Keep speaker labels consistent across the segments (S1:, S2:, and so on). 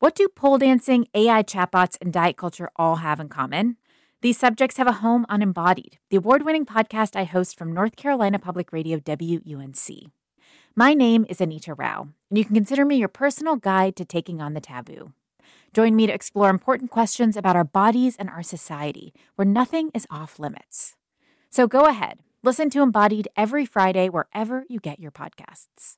S1: What do pole dancing, AI chatbots, and diet culture all have in common? These subjects have a home on Embodied, the award winning podcast I host from North Carolina Public Radio WUNC. My name is Anita Rao, and you can consider me your personal guide to taking on the taboo. Join me to explore important questions about our bodies and our society, where nothing is off limits. So go ahead, listen to Embodied every Friday wherever you get your podcasts.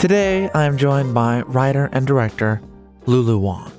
S2: Today, I'm joined by writer and director Lulu Wang.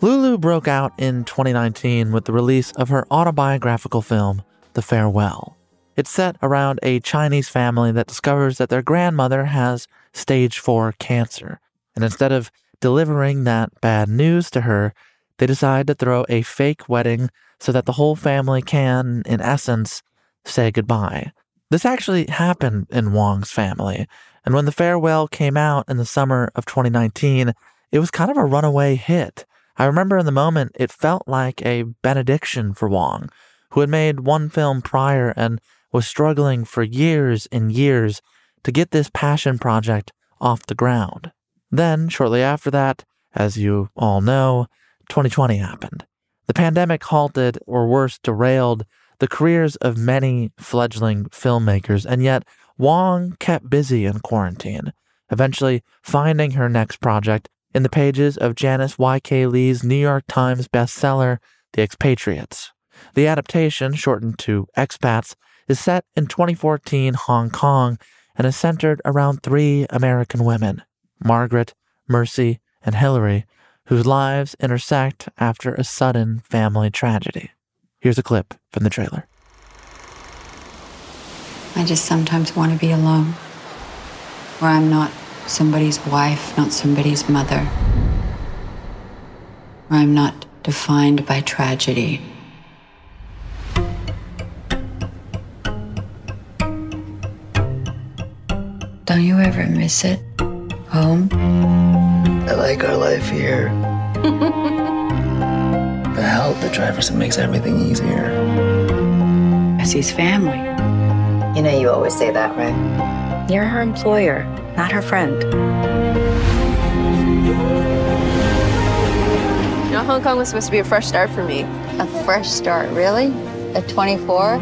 S2: Lulu broke out in 2019 with the release of her autobiographical film, The Farewell. It's set around a Chinese family that discovers that their grandmother has stage 4 cancer. And instead of delivering that bad news to her, they decide to throw a fake wedding so that the whole family can, in essence, say goodbye. This actually happened in Wang's family, and when The Farewell came out in the summer of 2019, it was kind of a runaway hit. I remember in the moment it felt like a benediction for Wang, who had made one film prior and was struggling for years and years to get this passion project off the ground. Then, shortly after that, as you all know, 2020 happened. The pandemic halted, or worse, derailed the careers of many fledgling filmmakers, and yet Wang kept busy in quarantine, eventually finding her next project in the pages of Janice Y.K. Lee's New York Times bestseller, The Expatriates. The adaptation, shortened to Expats, is set in 2014 Hong Kong and is centered around three American women Margaret, Mercy, and Hillary, whose lives intersect after a sudden family tragedy. Here's a clip from the trailer.
S3: I just sometimes want to be alone, where I'm not somebody's wife, not somebody's mother, where I'm not defined by tragedy. Don't you ever miss it? Home?
S4: I like our life here. the help the drivers it makes everything easier.
S3: As his family.
S5: You know, you always say that, right? You're her employer, not her friend.
S6: You know, Hong Kong was supposed to be a fresh start for me.
S3: A fresh start, really? At 24?
S5: I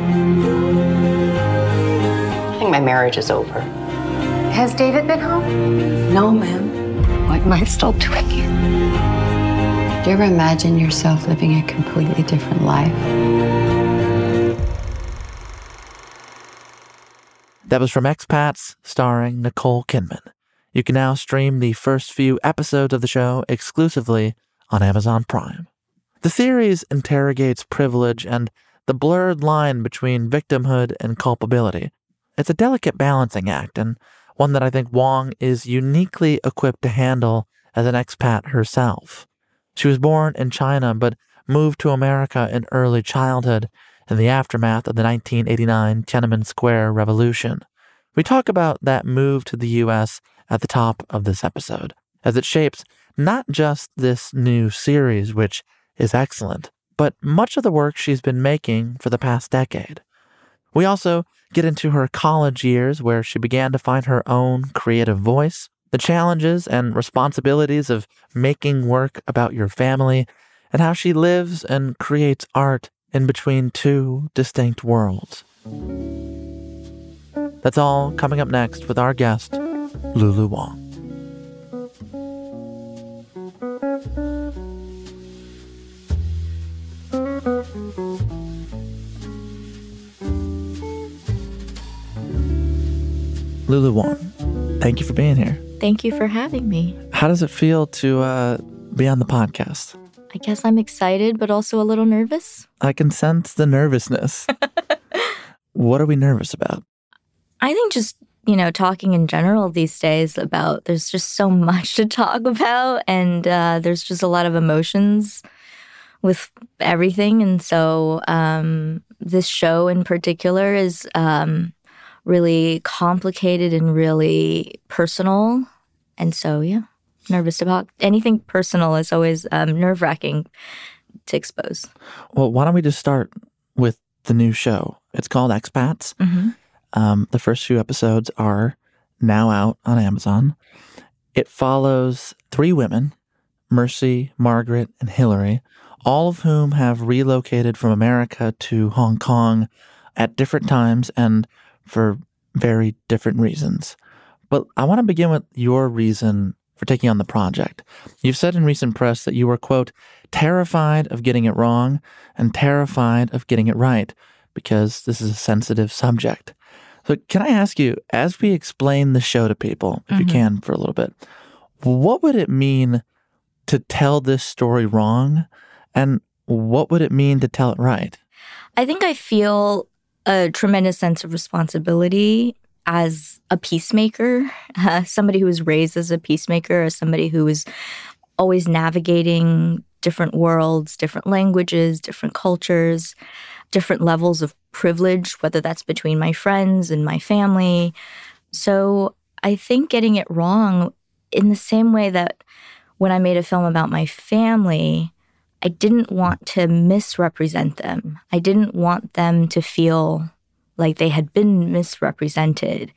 S5: think my marriage is over.
S3: Has David been home? No, ma'am. What am I still doing here? Do you ever imagine yourself living a completely different life?
S2: That was from Expats, starring Nicole Kidman. You can now stream the first few episodes of the show exclusively on Amazon Prime. The series interrogates privilege and the blurred line between victimhood and culpability. It's a delicate balancing act and one that I think Wang is uniquely equipped to handle as an expat herself. She was born in China but moved to America in early childhood in the aftermath of the 1989 Tiananmen Square revolution. We talk about that move to the US at the top of this episode, as it shapes not just this new series, which is excellent, but much of the work she's been making for the past decade. We also get into her college years where she began to find her own creative voice, the challenges and responsibilities of making work about your family, and how she lives and creates art in between two distinct worlds. That's all coming up next with our guest, Lulu Wang. Lulu Wang, thank you for being here.
S7: Thank you for having me.
S2: How does it feel to uh, be on the podcast?
S7: I guess I'm excited, but also a little nervous.
S2: I can sense the nervousness. what are we nervous about?
S7: I think just, you know, talking in general these days about there's just so much to talk about, and uh, there's just a lot of emotions with everything. And so um, this show in particular is um, really complicated and really personal. And so, yeah, nervous about anything personal is always um, nerve wracking to expose.
S2: Well, why don't we just start with the new show? It's called Expats.
S7: Mm-hmm.
S2: Um, the first few episodes are now out on Amazon. It follows three women Mercy, Margaret, and Hillary, all of whom have relocated from America to Hong Kong at different times and for very different reasons. But I want to begin with your reason for taking on the project. You've said in recent press that you were, quote, terrified of getting it wrong and terrified of getting it right because this is a sensitive subject. So, can I ask you, as we explain the show to people, if mm-hmm. you can for a little bit, what would it mean to tell this story wrong? And what would it mean to tell it right?
S7: I think I feel a tremendous sense of responsibility as a peacemaker, uh, somebody who was raised as a peacemaker, as somebody who was always navigating different worlds, different languages, different cultures, different levels of privilege, whether that's between my friends and my family. So I think getting it wrong in the same way that when I made a film about my family, I didn't want to misrepresent them. I didn't want them to feel like they had been misrepresented.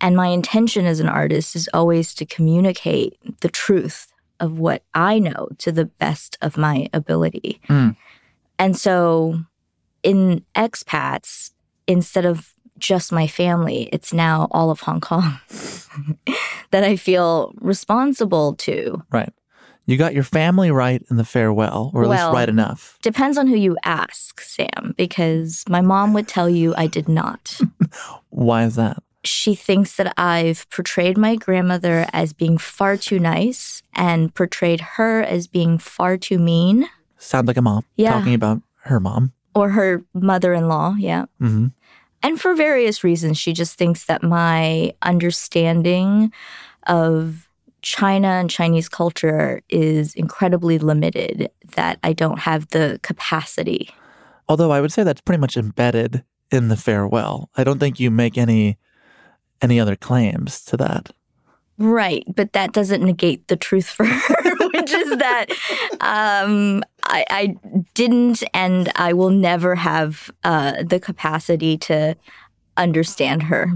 S7: And my intention as an artist is always to communicate the truth of what I know to the best of my ability.
S2: Mm.
S7: And so in expats, instead of just my family, it's now all of Hong Kong that I feel responsible to.
S2: Right. You got your family right in the farewell, or at well, least right enough.
S7: Depends on who you ask, Sam, because my mom would tell you I did not.
S2: Why is that?
S7: She thinks that I've portrayed my grandmother as being far too nice and portrayed her as being far too mean.
S2: Sounds like a mom yeah. talking about her mom.
S7: Or her mother in law, yeah.
S2: Mm-hmm.
S7: And for various reasons, she just thinks that my understanding of China and Chinese culture is incredibly limited, that I don't have the capacity.
S2: Although I would say that's pretty much embedded in the farewell. I don't think you make any any other claims to that.
S7: Right, but that doesn't negate the truth for her, which is that um, I, I, didn't and I will never have uh, the capacity to understand her.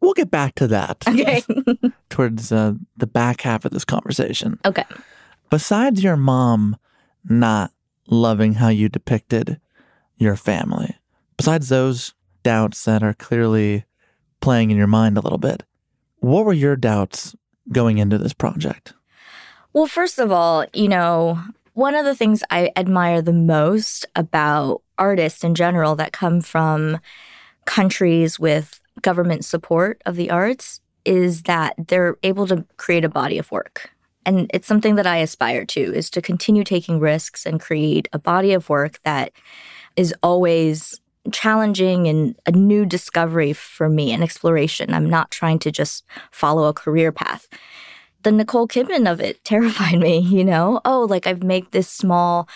S2: We'll get back to that.
S7: Okay.
S2: towards uh, the back half of this conversation.
S7: Okay.
S2: Besides your mom not loving how you depicted your family, besides those doubts that are clearly playing in your mind a little bit, what were your doubts going into this project?
S7: Well, first of all, you know, one of the things I admire the most about artists in general that come from countries with government support of the arts is that they're able to create a body of work. And it's something that I aspire to is to continue taking risks and create a body of work that is always challenging and a new discovery for me, an exploration. I'm not trying to just follow a career path. The Nicole Kidman of it terrified me, you know? Oh, like I've made this small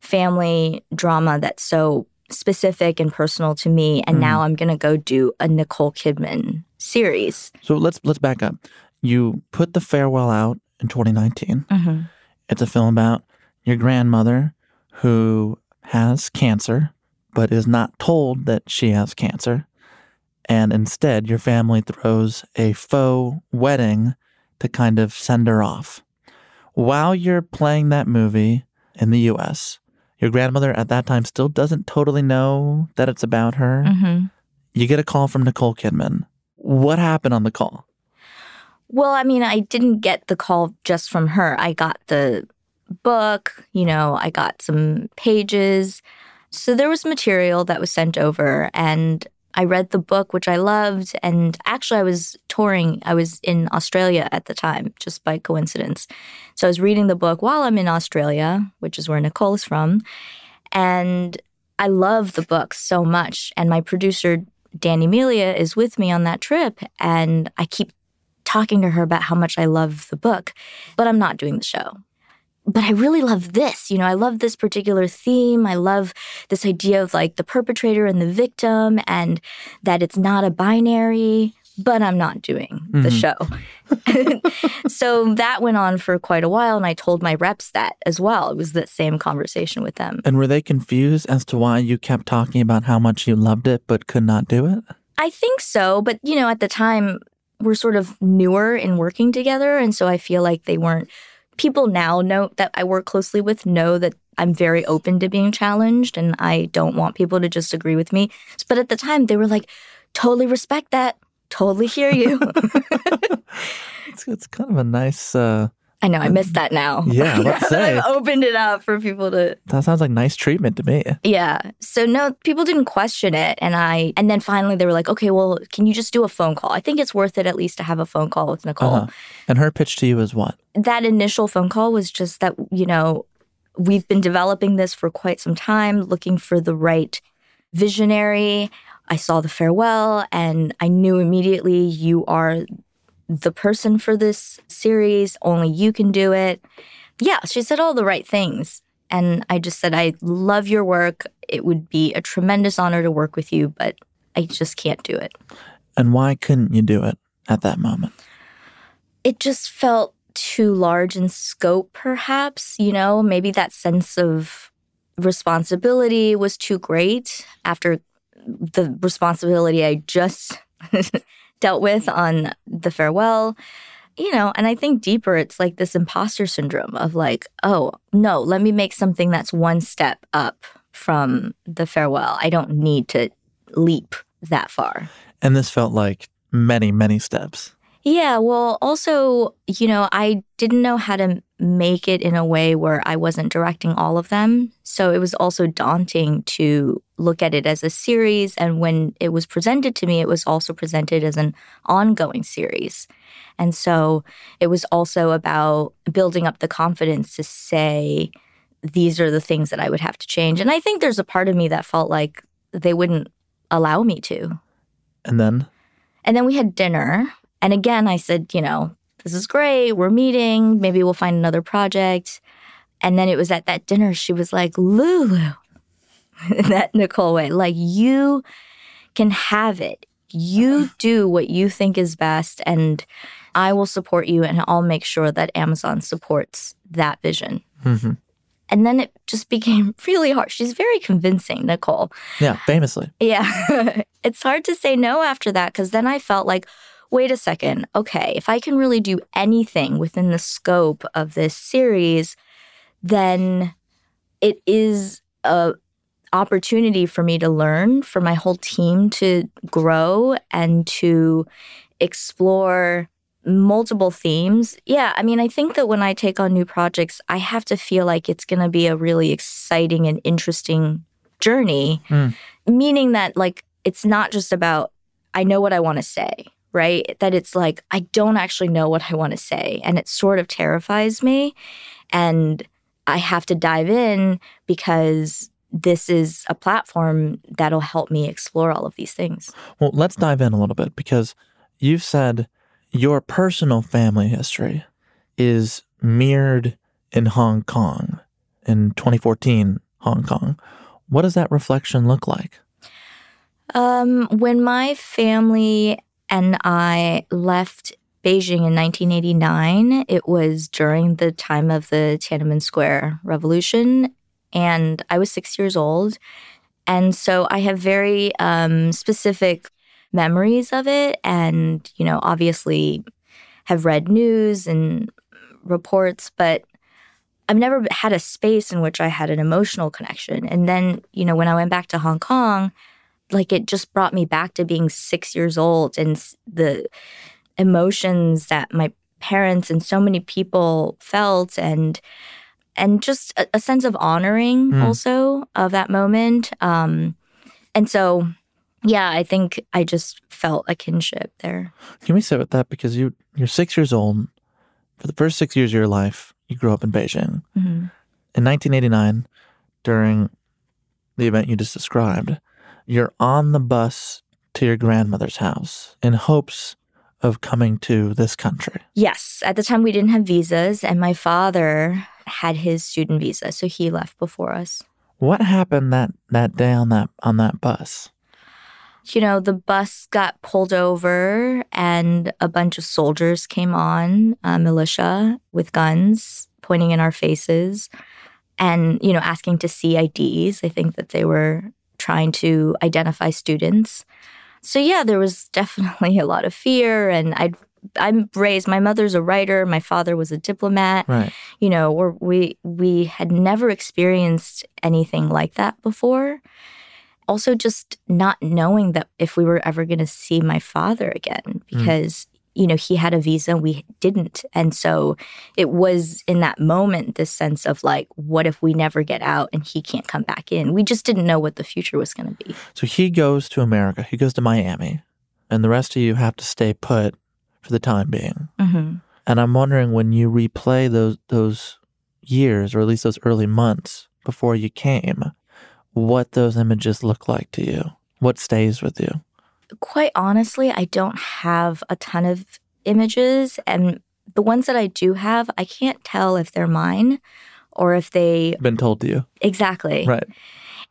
S7: family drama that's so specific and personal to me and mm. now I'm going to go do a Nicole Kidman series.
S2: So let's let's back up. You put the farewell out in 2019.
S7: Mm-hmm.
S2: It's a film about your grandmother who has cancer but is not told that she has cancer. And instead, your family throws a faux wedding to kind of send her off. While you're playing that movie, in the US. Your grandmother at that time still doesn't totally know that it's about her.
S7: Mm-hmm.
S2: You get a call from Nicole Kidman. What happened on the call?
S7: Well, I mean, I didn't get the call just from her. I got the book, you know, I got some pages. So there was material that was sent over, and I read the book, which I loved. And actually, I was touring, I was in Australia at the time, just by coincidence. So I was reading the book while I'm in Australia, which is where Nicole is from. And I love the book so much. And my producer, Danny Melia, is with me on that trip. And I keep talking to her about how much I love the book, but I'm not doing the show but I really love this. You know, I love this particular theme. I love this idea of like the perpetrator and the victim and that it's not a binary, but I'm not doing mm-hmm. the show. so that went on for quite a while. And I told my reps that as well. It was that same conversation with them.
S2: And were they confused as to why you kept talking about how much you loved it but could not do it?
S7: I think so. But, you know, at the time, we're sort of newer in working together. And so I feel like they weren't people now know that I work closely with know that I'm very open to being challenged and I don't want people to just agree with me. But at the time, they were like, totally respect that, totally hear you.
S2: it's, it's kind of a nice uh,
S7: I know I missed that now.
S2: Yeah, let's say
S7: I've opened it up for people to.
S2: That sounds like nice treatment to me.
S7: Yeah. So no, people didn't question it, and I and then finally they were like, okay, well, can you just do a phone call? I think it's worth it at least to have a phone call with Nicole. Uh-huh.
S2: And her pitch to you is what?
S7: That initial phone call was just that you know we've been developing this for quite some time, looking for the right visionary. I saw the farewell, and I knew immediately you are the person for this series. Only you can do it. Yeah, she said all the right things. And I just said, I love your work. It would be a tremendous honor to work with you, but I just can't do it.
S2: And why couldn't you do it at that moment?
S7: It just felt too large in scope, perhaps. You know, maybe that sense of responsibility was too great after the responsibility I just dealt with mm-hmm. on the farewell you know, and I think deeper, it's like this imposter syndrome of like, oh, no, let me make something that's one step up from the farewell. I don't need to leap that far.
S2: And this felt like many, many steps.
S7: Yeah. Well, also, you know, I didn't know how to make it in a way where I wasn't directing all of them. So it was also daunting to look at it as a series. And when it was presented to me, it was also presented as an ongoing series. And so it was also about building up the confidence to say, these are the things that I would have to change. And I think there's a part of me that felt like they wouldn't allow me to.
S2: And then?
S7: And then we had dinner. And again, I said, you know, this is great. We're meeting. Maybe we'll find another project. And then it was at that dinner, she was like, Lulu, that Nicole way, like, you can have it. You do what you think is best, and I will support you, and I'll make sure that Amazon supports that vision. Mm-hmm. And then it just became really hard. She's very convincing, Nicole.
S2: Yeah, famously.
S7: Yeah. it's hard to say no after that because then I felt like, wait a second, okay, if I can really do anything within the scope of this series, then it is a opportunity for me to learn, for my whole team to grow and to explore multiple themes. Yeah, I mean, I think that when I take on new projects, I have to feel like it's going to be a really exciting and interesting journey, mm. meaning that like it's not just about I know what I want to say right? That it's like, I don't actually know what I want to say. And it sort of terrifies me. And I have to dive in because this is a platform that'll help me explore all of these things.
S2: Well, let's dive in a little bit because you've said your personal family history is mirrored in Hong Kong in 2014, Hong Kong. What does that reflection look like?
S7: Um, when my family and I left Beijing in 1989. It was during the time of the Tiananmen Square Revolution, and I was six years old. And so I have very um, specific memories of it, and, you know, obviously have read news and reports, but I've never had a space in which I had an emotional connection. And then, you know, when I went back to Hong Kong, like it just brought me back to being six years old and the emotions that my parents and so many people felt and and just a, a sense of honoring mm. also of that moment um and so yeah i think i just felt a kinship there
S2: can we sit with that because you you're six years old for the first six years of your life you grew up in beijing mm-hmm. in 1989 during the event you just described you're on the bus to your grandmother's house in hopes of coming to this country.
S7: Yes. At the time, we didn't have visas, and my father had his student visa, so he left before us.
S2: What happened that, that day on that on that bus?
S7: You know, the bus got pulled over, and a bunch of soldiers came on, uh, militia with guns pointing in our faces, and you know, asking to see IDs. I think that they were trying to identify students. So yeah, there was definitely a lot of fear and I'd I'm raised my mother's a writer, my father was a diplomat.
S2: Right.
S7: You know, we we had never experienced anything like that before. Also just not knowing that if we were ever going to see my father again mm. You know, he had a visa and we didn't. And so it was in that moment this sense of like, what if we never get out and he can't come back in? We just didn't know what the future was going to be.
S2: So he goes to America, he goes to Miami, and the rest of you have to stay put for the time being. Mm-hmm. And I'm wondering when you replay those those years, or at least those early months before you came, what those images look like to you. What stays with you?
S7: Quite honestly, I don't have a ton of images. And the ones that I do have, I can't tell if they're mine or if they.
S2: Been told to you.
S7: Exactly.
S2: Right.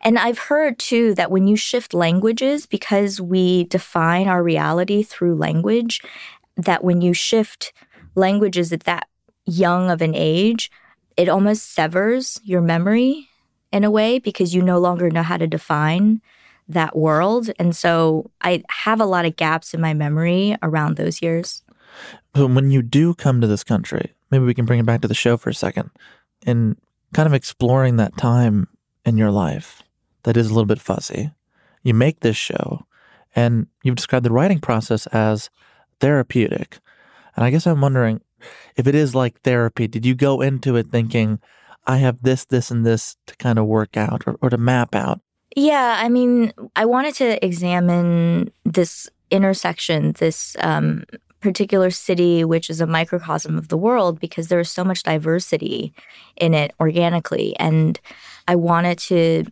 S7: And I've heard too that when you shift languages, because we define our reality through language, that when you shift languages at that young of an age, it almost severs your memory in a way because you no longer know how to define that world. And so I have a lot of gaps in my memory around those years.
S2: So when you do come to this country, maybe we can bring it back to the show for a second and kind of exploring that time in your life that is a little bit fuzzy. You make this show and you've described the writing process as therapeutic. And I guess I'm wondering if it is like therapy, did you go into it thinking, I have this, this, and this to kind of work out or, or to map out?
S7: Yeah, I mean, I wanted to examine this intersection, this um, particular city, which is a microcosm of the world, because there is so much diversity in it organically. And I wanted to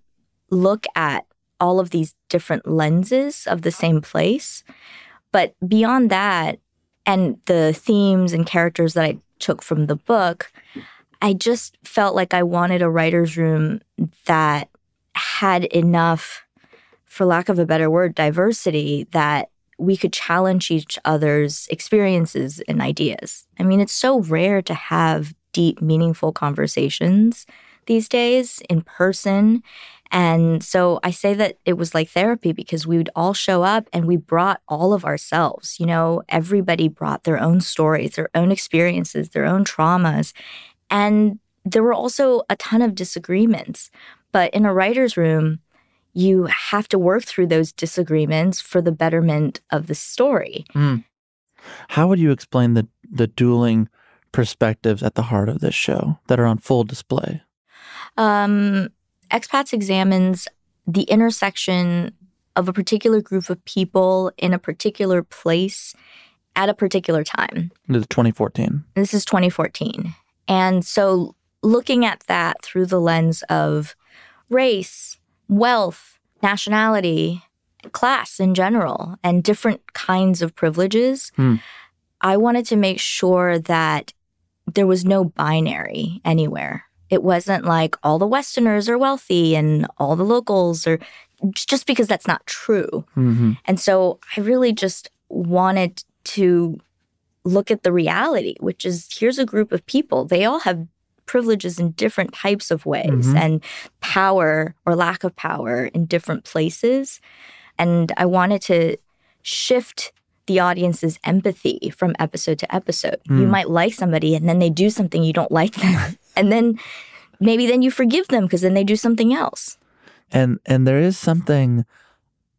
S7: look at all of these different lenses of the same place. But beyond that, and the themes and characters that I took from the book, I just felt like I wanted a writer's room that had enough, for lack of a better word, diversity that we could challenge each other's experiences and ideas. I mean, it's so rare to have deep, meaningful conversations these days in person. And so I say that it was like therapy because we would all show up and we brought all of ourselves. You know, everybody brought their own stories, their own experiences, their own traumas. And there were also a ton of disagreements. But in a writer's room, you have to work through those disagreements for the betterment of the story. Mm.
S2: How would you explain the, the dueling perspectives at the heart of this show that are on full display?
S7: Um, Expats examines the intersection of a particular group of people in a particular place at a particular time.
S2: This is 2014.
S7: This is 2014. And so looking at that through the lens of race, wealth, nationality, class in general, and different kinds of privileges, hmm. I wanted to make sure that there was no binary anywhere. It wasn't like all the Westerners are wealthy and all the locals are just because that's not true. Mm-hmm. And so I really just wanted to look at the reality, which is here's a group of people. They all have privileges in different types of ways mm-hmm. and power or lack of power in different places. And I wanted to shift the audience's empathy from episode to episode. Mm. You hmm. might like somebody and then they do something you don't like them. and then maybe then you forgive them because then they do something else.
S2: And and there is something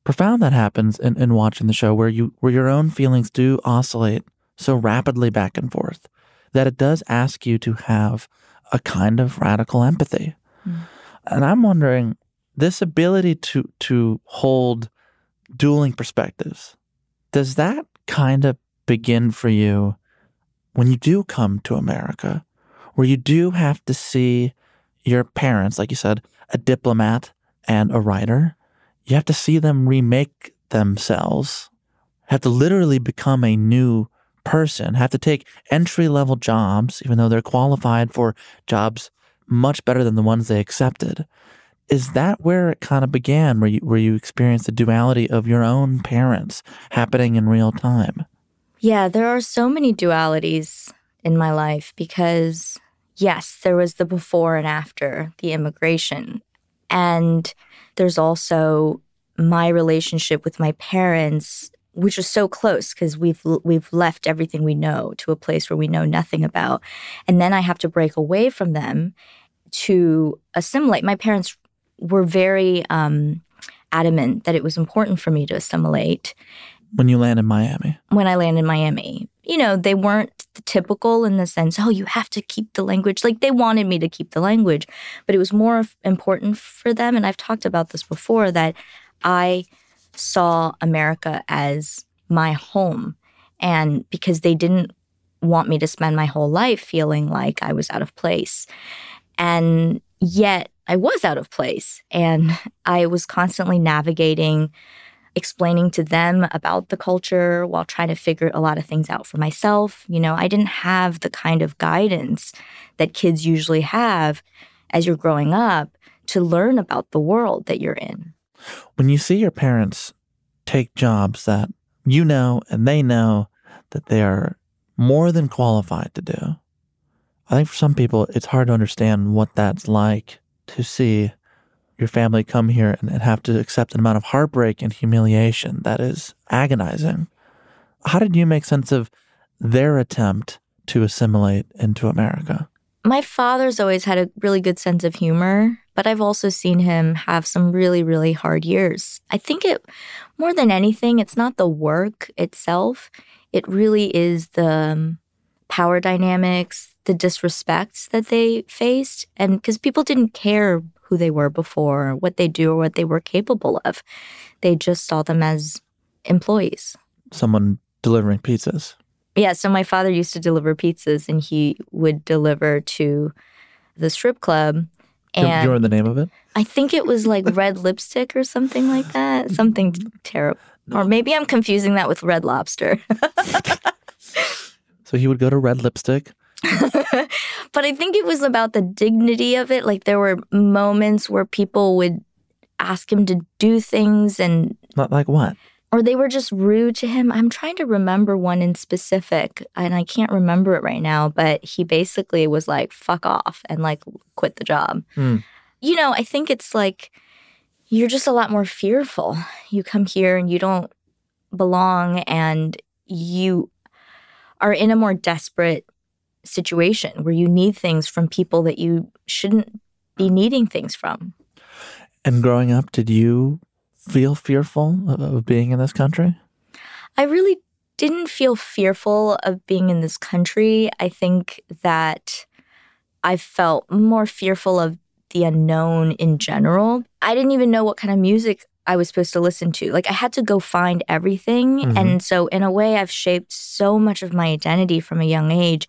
S2: profound that happens in, in watching the show where you where your own feelings do oscillate so rapidly back and forth that it does ask you to have a kind of radical empathy. Mm. And I'm wondering this ability to to hold dueling perspectives does that kind of begin for you when you do come to America where you do have to see your parents like you said a diplomat and a writer you have to see them remake themselves have to literally become a new person have to take entry level jobs even though they're qualified for jobs much better than the ones they accepted. Is that where it kind of began where you where you experienced the duality of your own parents happening in real time?
S7: Yeah there are so many dualities in my life because yes there was the before and after the immigration. And there's also my relationship with my parents which is so close because we've we've left everything we know to a place where we know nothing about and then i have to break away from them to assimilate my parents were very um, adamant that it was important for me to assimilate.
S2: When you land in Miami?
S7: When I land in Miami. You know, they weren't typical in the sense, oh, you have to keep the language. Like they wanted me to keep the language, but it was more important for them. And I've talked about this before that I saw America as my home. And because they didn't want me to spend my whole life feeling like I was out of place. And yet I was out of place. And I was constantly navigating, explaining to them about the culture while trying to figure a lot of things out for myself. You know, I didn't have the kind of guidance that kids usually have as you're growing up to learn about the world that you're in.
S2: When you see your parents take jobs that you know and they know that they are more than qualified to do, I think for some people it's hard to understand what that's like to see your family come here and, and have to accept an amount of heartbreak and humiliation that is agonizing. How did you make sense of their attempt to assimilate into America?
S7: My father's always had a really good sense of humor, but I've also seen him have some really, really hard years. I think it, more than anything, it's not the work itself, it really is the um, power dynamics, the disrespect that they faced. And because people didn't care who they were before, or what they do, or what they were capable of, they just saw them as employees.
S2: Someone delivering pizzas.
S7: Yeah. So my father used to deliver pizzas and he would deliver to the strip club. And
S2: do you remember the name of it?
S7: I think it was like red lipstick or something like that. Something terrible. Or maybe I'm confusing that with red lobster.
S2: so he would go to red lipstick
S7: but I think it was about the dignity of it. Like there were moments where people would ask him to do things and
S2: not like what?
S7: Or they were just rude to him. I'm trying to remember one in specific and I can't remember it right now, but he basically was like fuck off and like quit the job. Mm. You know, I think it's like you're just a lot more fearful. You come here and you don't belong and you are in a more desperate situation where you need things from people that you shouldn't be needing things from.
S2: And growing up, did you feel fearful of being in this country?
S7: I really didn't feel fearful of being in this country. I think that I felt more fearful of the unknown in general. I didn't even know what kind of music I was supposed to listen to. Like I had to go find everything. Mm-hmm. And so, in a way, I've shaped so much of my identity from a young age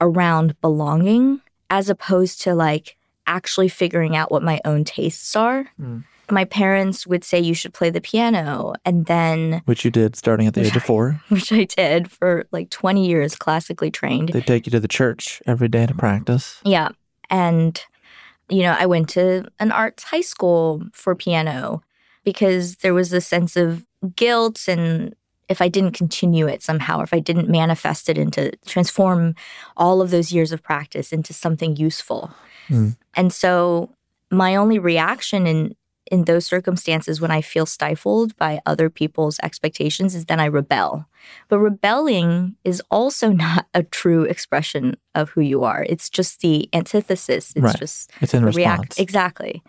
S7: around belonging as opposed to like actually figuring out what my own tastes are. Mm. My parents would say you should play the piano and then
S2: which you did starting at the age of 4,
S7: which I did for like 20 years classically trained.
S2: They take you to the church every day to practice.
S7: Yeah. And you know, I went to an arts high school for piano because there was a sense of guilt and if I didn't continue it somehow, or if I didn't manifest it into transform all of those years of practice into something useful. Mm. And so my only reaction in in those circumstances when I feel stifled by other people's expectations is then I rebel. But rebelling is also not a true expression of who you are. It's just the antithesis. It's
S2: Right.
S7: just
S2: It's in response.
S7: exactly.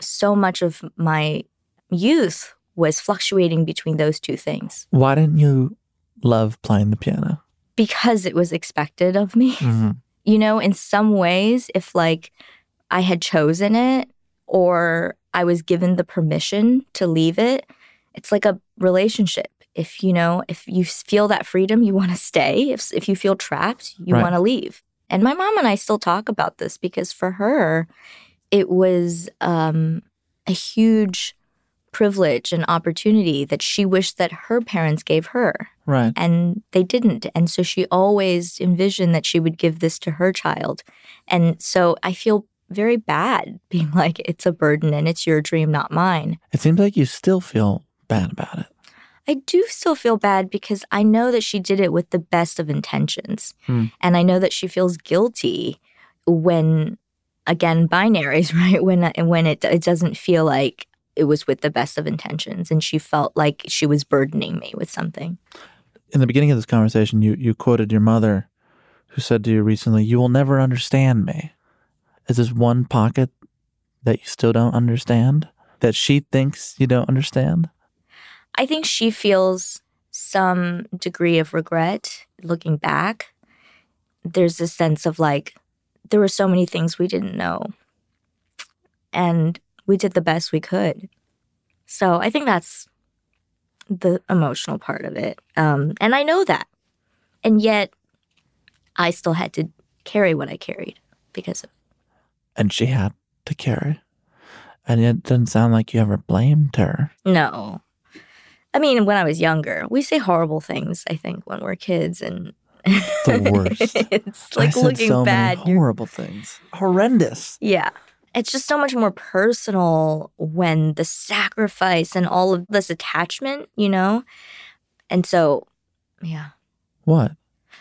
S7: So much of my youth was fluctuating between those two things
S2: Why didn't you love playing the piano?
S7: because it was expected of me.
S2: Mhm.
S7: you know, in some ways, if like I had chosen it or I was given the permission to leave it, it's like a relationship. If you know, if you feel that freedom, you want to stay. If if you feel trapped, you
S2: Right.
S7: want to leave. And my mom and I still talk about this because for her, it was um, a huge privilege and opportunity that she wished that her parents gave her
S2: Right.
S7: and they didn't. And so she always envisioned that she would give this to her child. And so I feel very bad being like, it's a burden and it's your dream, not mine.
S2: It seems like you still feel bad about it.
S7: I do still feel bad because I know that she did it with the best of intentions.
S2: Hmm.
S7: And I know that she feels guilty when, again, binaries, right? When, when it, it doesn't feel like it was with the best of intentions and she felt like she was burdening me with something.
S2: In the beginning of this conversation, you, you quoted your mother who said to you recently, You will never understand me. Is this one pocket that you still don't understand? That she thinks you don't understand?
S7: I think she feels some degree of regret looking back. There's a sense of like, there were so many things we didn't know. And we did the best we could. So I think that's the emotional part of it. Um, and I know that. And yet, I still had to carry what I carried because of
S2: And she had to carry. And it doesn't sound like you ever blamed her.
S7: No. I mean, when I was younger, we say horrible things, I think, when we're kids. And
S2: The worst.
S7: it's
S2: I
S7: like
S2: said
S7: looking
S2: so
S7: bad.
S2: horrible things. Horrendous.
S7: Yeah. It's just so much more personal when the sacrifice and all of this attachment, you know? And so, yeah.
S2: What?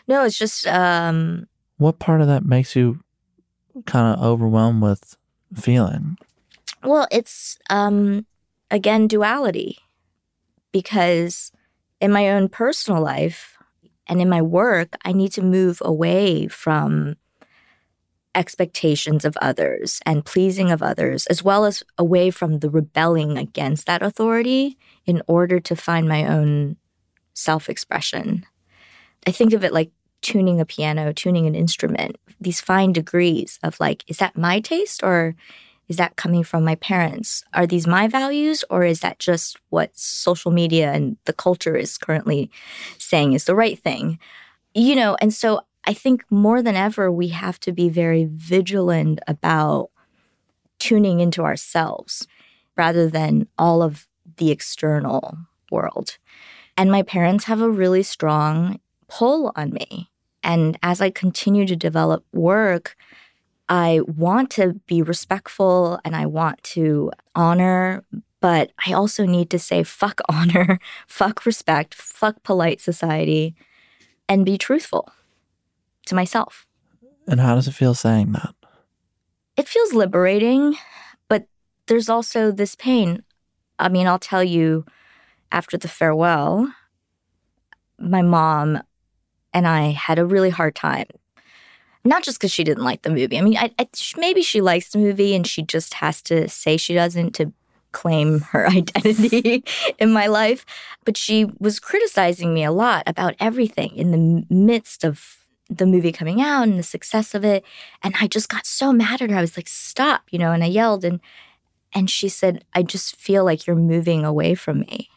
S7: No, it's just, um,
S2: What part of that makes you kind of overwhelmed with feeling?
S7: well, it's, um, again, duality. Because in my own personal life and in my work, I need to move away from expectations of others and pleasing of others, as well as away from the rebelling against that authority in order to find my own self expression. I think of it like tuning a piano, tuning an instrument, these fine degrees of like, is that my taste or is that coming from my parents? Are these my values or is that just what social media and the culture is currently saying is the right thing? You know, and so I think more than ever, we have to be very vigilant about tuning into ourselves rather than all of the external world. And my parents have a really strong pull on me. And as I continue to develop work, I want to be respectful and I want to honor, but I also need to say fuck honor, fuck respect, fuck polite society, and be truthful to myself.
S2: And how does it feel saying that?
S7: It feels liberating, but there's also this pain. I mean, I'll tell you after the farewell, my mom and I had a really hard time. Not just because she didn't like the movie. I mean, I, I, maybe she likes the movie and she just has to say she doesn't to claim her identity in my life. But she was criticizing me a lot about everything in the midst of the movie coming out and the success of it. And I just got so mad at her. I was like, stop, you know, and I yelled and and she said, I just feel like you're moving away from me.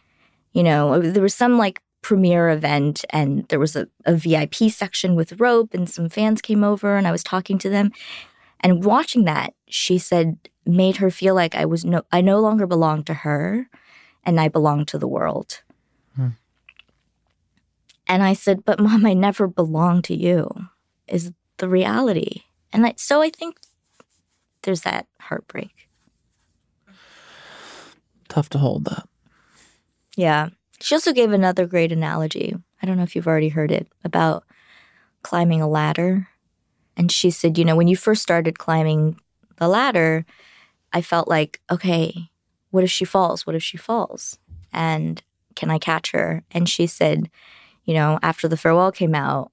S7: You know, there was some like premiere event and there was a, a VIP section with rope and some fans came over and I was talking to them. And watching that, she said made her feel like I was no I no longer belonged to her and I belonged to the world.
S2: Hmm.
S7: And I said, But mom, I never belonged to you, is the reality. And I, so I think there's that heartbreak.
S2: Tough to hold that.
S7: Yeah. She also gave another great analogy. I don't know if you've already heard it about climbing a ladder. And she said, you know, when you first started climbing the ladder, I felt like, okay, what if she falls? What if she falls? And can I catch her? And she said, you know, after the farewell came out,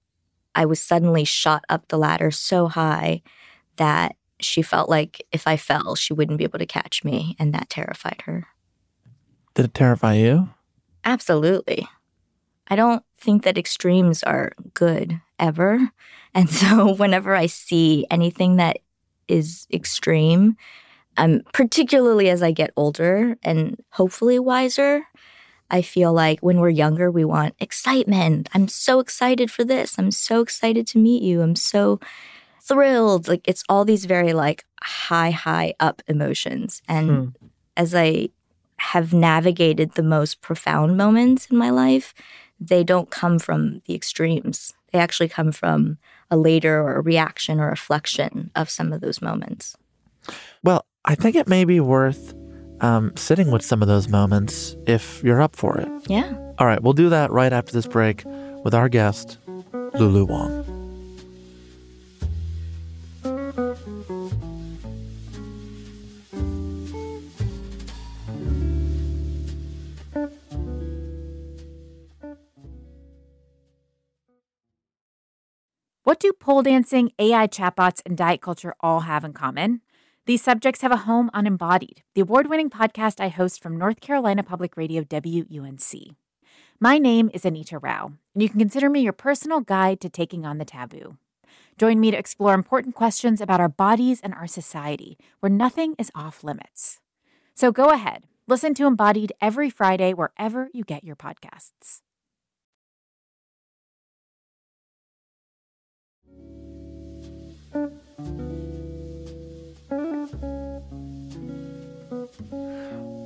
S7: I was suddenly shot up the ladder so high that she felt like if I fell, she wouldn't be able to catch me. And that terrified her.
S2: Did it terrify you?
S7: Absolutely. I don't think that extremes are good ever. And so whenever I see anything that is extreme, um, particularly as I get older and hopefully wiser, I feel like when we're younger, we want excitement. I'm so excited for this. I'm so excited to meet you. I'm so thrilled. Like it's all these very like high, high up emotions. And hmm. as I have navigated the most profound moments in my life, they don't come from the extremes. They actually come from a later or a reaction or reflection of some of those moments.
S2: Well, I think it may be worth um, sitting with some of those moments if you're up for it.
S7: Yeah.
S2: All right, we'll do that right after this break with our guest, Lulu Wang.
S1: What do pole dancing, AI chatbots, and diet culture all have in common? These subjects have a home on Embodied, the award winning podcast I host from North Carolina Public Radio WUNC. My name is Anita Rao, and you can consider me your personal guide to taking on the taboo. Join me to explore important questions about our bodies and our society, where nothing is off limits. So go ahead, listen to Embodied every Friday wherever you get your podcasts.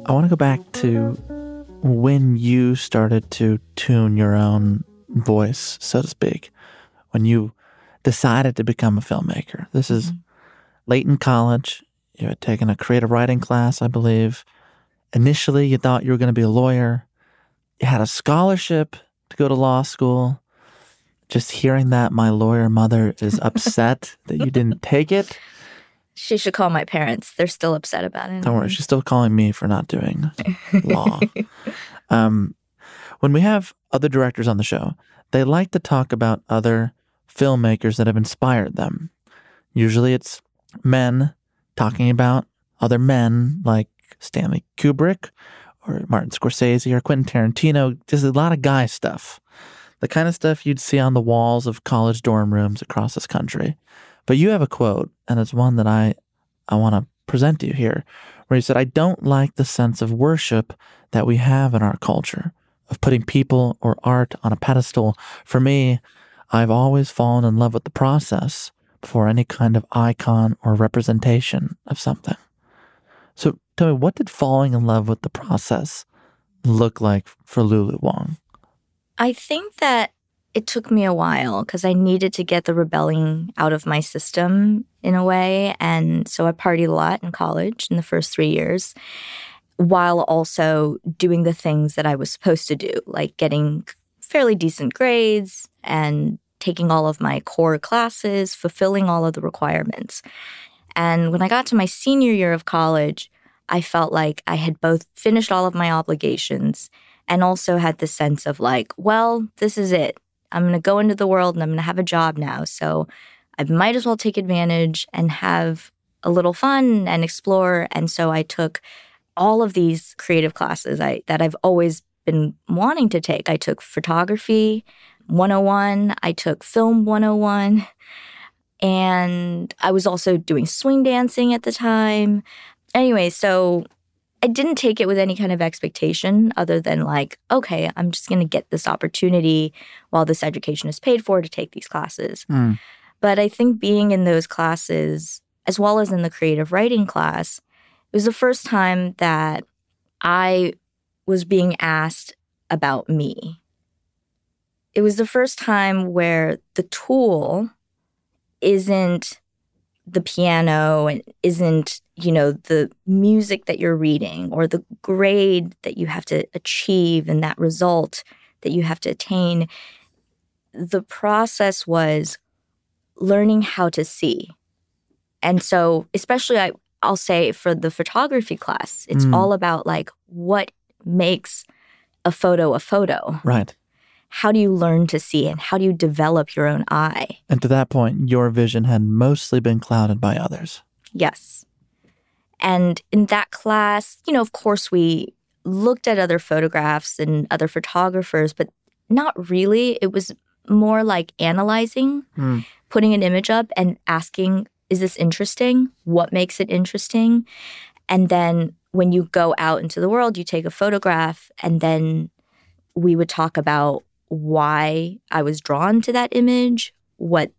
S2: I want to go back to when you started to tune your own voice, so to speak, when you decided to become a filmmaker. This is mm-hmm. late in college. You had taken a creative writing class, I believe. Initially, you thought you were going to be a lawyer. You had a scholarship to go to law school. Just hearing that my lawyer mother is upset that you didn't take it
S7: she should call my parents. They're still upset about it.
S2: Don't worry, she's still calling me for not doing law. Um, when we have other directors on the show, they like to talk about other filmmakers that have inspired them. Usually it's men talking about other men like Stanley Kubrick or Martin Scorsese or Quentin Tarantino, just a lot of guy stuff. The kind of stuff you'd see on the walls of college dorm rooms across this country. But you have a quote, and it's one that I, I want to present to you here, where you said, I don't like the sense of worship that we have in our culture, of putting people or art on a pedestal. For me, I've always fallen in love with the process before any kind of icon or representation of something. So tell me, what did falling in love with the process look like for Lulu Wang?
S7: I think that it took me a while because I needed to get the rebelling out of my system in a way. And so I partied a lot in college in the first three years while also doing the things that I was supposed to do, like getting fairly decent grades and taking all of my core classes, fulfilling all of the requirements. And when I got to my senior year of college, I felt like I had both finished all of my obligations and also had the sense of like, well, this is it. I'm going to go into the world and I'm going to have a job now. So I might as well take advantage and have a little fun and explore. And so I took all of these creative classes I, that I've always been wanting to take. I took photography 101, I took film 101, and I was also doing swing dancing at the time. Anyway, so I didn't take it with any kind of expectation other than like, okay, I'm just going to get this opportunity while this education is paid for to take these classes. Mm. But I think being in those classes, as well as in the creative writing class, it was the first time that I was being asked about me. It was the first time where the tool isn't the piano and isn't you know the music that you're reading or the grade that you have to achieve and that result that you have to attain the process was learning how to see and so especially i I'll say for the photography class, it's
S2: Mm.
S7: all about like what makes a photo a photo.
S2: Right.
S7: How do you learn to see and how do you develop your own eye?
S2: And to that point, your vision had mostly been clouded by others.
S7: Yes. And in that class, you know, of course, we looked at other photographs and other photographers, but not really. It was more like analyzing,
S2: Hmm.
S7: putting an image up and asking, is this interesting? What makes it interesting? And then when you go out into the world, you take a photograph, and then we would talk about why I was drawn to that image, what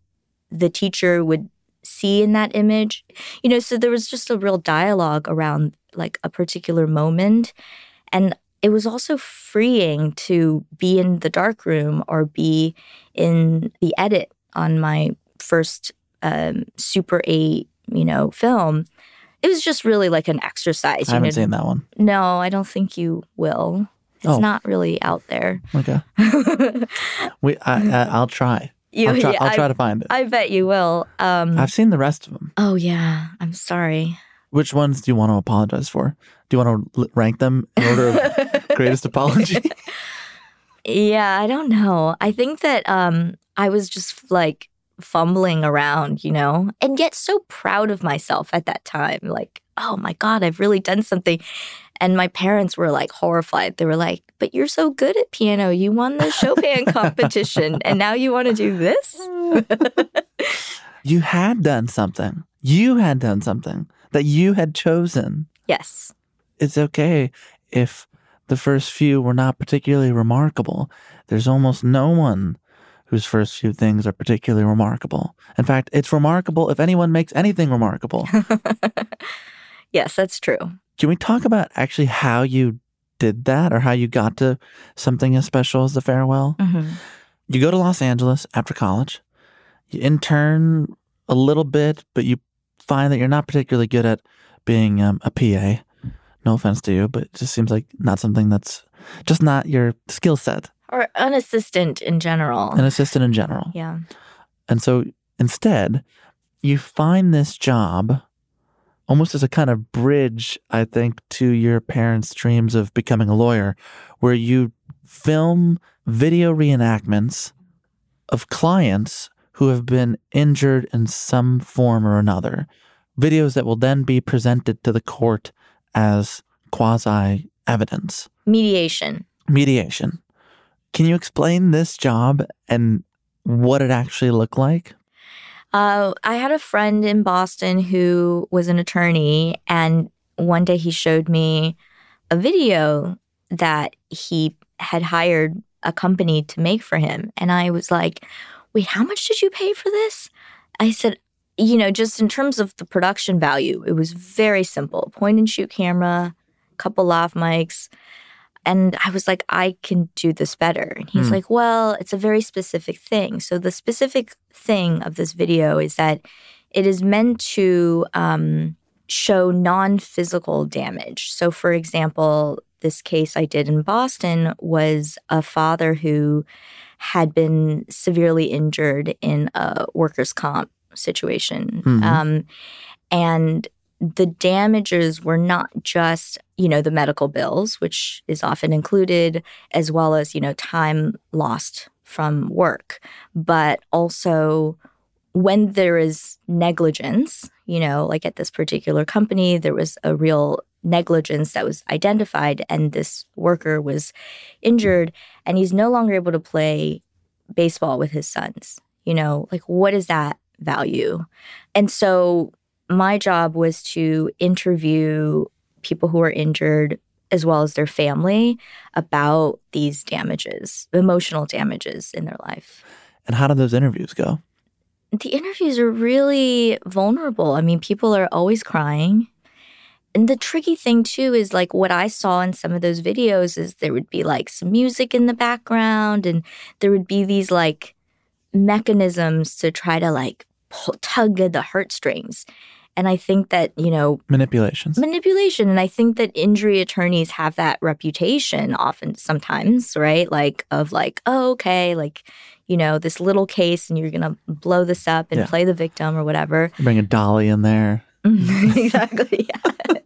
S7: the teacher would see in that image. You know, so there was just a real dialogue around like a particular moment. And it was also freeing to be in the dark room or be in the edit on my first um, Super 8, you know, film. It was just really like an exercise.
S2: I
S7: you
S2: haven't
S7: know.
S2: seen that one.
S7: No, I don't think you will. It's
S2: Oh.
S7: not really out there.
S2: Okay. We, I, I, I'll try.
S7: You-
S2: I'll try,
S7: yeah,
S2: I'll try
S7: I-
S2: to find it.
S7: I bet you will. Um,
S2: I've seen the rest of them.
S7: oh, yeah. I'm sorry.
S2: Which ones do you want to apologize for? Do you want to rank them in order of greatest apology?
S7: Yeah, I don't know. I think that um I was just like fumbling around, you know, and yet so proud of myself at that time. Like, oh my God, I've really done something. And my parents were like horrified. They were like, but you're so good at piano. You won the Chopin competition and now you want to do this?
S2: you had done something. You had done something that you had chosen.
S7: yes.
S2: It's okay if the first few were not particularly remarkable. There's almost no one whose first few things are particularly remarkable. In fact, it's remarkable if anyone makes anything remarkable.
S7: Yes, that's true.
S2: Can we talk about actually how you did that or how you got to something as special as the farewell?
S7: Mhm.
S2: You go to Los Angeles after college, you intern a little bit, but you find that you're not particularly good at being um, a PA. No offense to you, but it just seems like not something that's just not your skill set,
S7: Or an assistant in general.
S2: an assistant in general.
S7: yeah.
S2: And so instead, you find this job almost as a kind of bridge, I think, to your parents' dreams of becoming a lawyer, where you film video reenactments of clients who have been injured in some form or another. Videos that will then be presented to the court as quasi evidence.
S7: Mediation.
S2: Mediation. Can you explain this job and what it actually looked like?
S7: Uh, I had a friend in Boston who was an attorney, and one day he showed me a video that he had hired a company to make for him. And I was like, wait, how much did you pay for this? I said, you know, just in terms of the production value, it was very simple point and shoot camera, couple lav mics. And I was like, I can do this better. And he's
S8: Hmm.
S7: like, well, it's a very specific thing. So the specific thing of this video is that it is meant to um, show non physical damage. So, for example, this case I did in Boston was a father who had been severely injured in a workers' comp situation.
S8: Mhm.
S7: Um, and the damages were not just, you know, the medical bills, which is often included, as well as, you know, time lost from work, but also when there is negligence, you know, like at this particular company, there was a real negligence that was identified, and this worker was injured, and he's no longer able to play baseball with his sons. You know, like what is that value? And so my job was to interview people who were injured as well as their family about these damages, emotional damages in their life.
S2: And how did those interviews go?
S7: The interviews are really vulnerable. I mean, people are always crying. And the tricky thing too is like what I saw in some of those videos is there would be like some music in the background and there would be these like mechanisms to try to like pull, tug at the heartstrings. And I think that, you know,
S2: Manipulations.
S7: manipulation and i think that injury attorneys have that reputation often sometimes right like of like oh okay like you know this little case and you're gonna blow this up and
S2: Yeah.
S7: play the victim or whatever
S2: Bring a dolly in there.
S7: exactly. Yeah.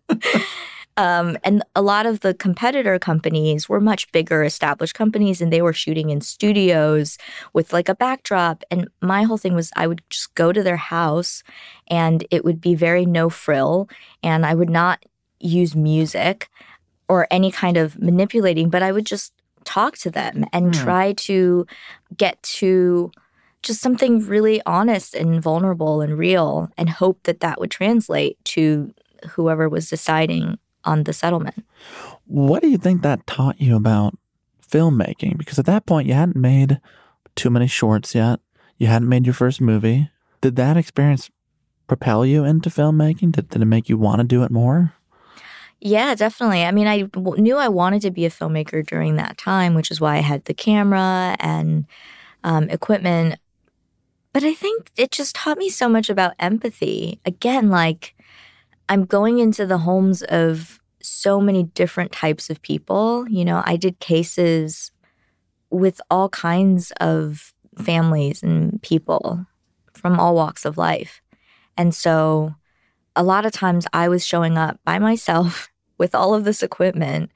S7: Um, and a lot of the competitor companies were much bigger established companies and they were shooting in studios with like a backdrop. And my whole thing was I would just go to their house and it would be very no frill and I would not use music or any kind of manipulating, but I would just talk to them and
S8: Hmm.
S7: try to get to just something really honest and vulnerable and real and hope that that would translate to whoever was deciding on the settlement.
S2: What do you think that taught you about filmmaking? Because at that point, you hadn't made too many shorts yet. You hadn't made your first movie. Did that experience propel you into filmmaking? Did, did it make you want to do it more?
S7: Yeah, definitely. I mean, I w- knew I wanted to be a filmmaker during that time, which is why I had the camera and um, equipment. But I think it just taught me so much about empathy. Again, like I'm going into the homes of so many different types of people. You know, I did cases with all kinds of families and people from all walks of life. And so a lot of times I was showing up by myself with all of this equipment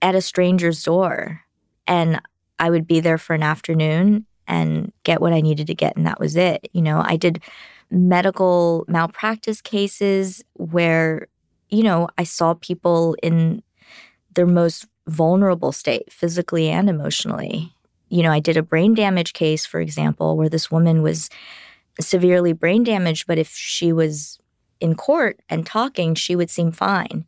S7: at a stranger's door. And I would be there for an afternoon and get what I needed to get. And that was it. You know, I did medical malpractice cases where, you know, I saw people in their most vulnerable state, physically and emotionally. You know, I did a brain damage case, for example, where this woman was severely brain damaged, but if she was in court and talking, she would seem fine.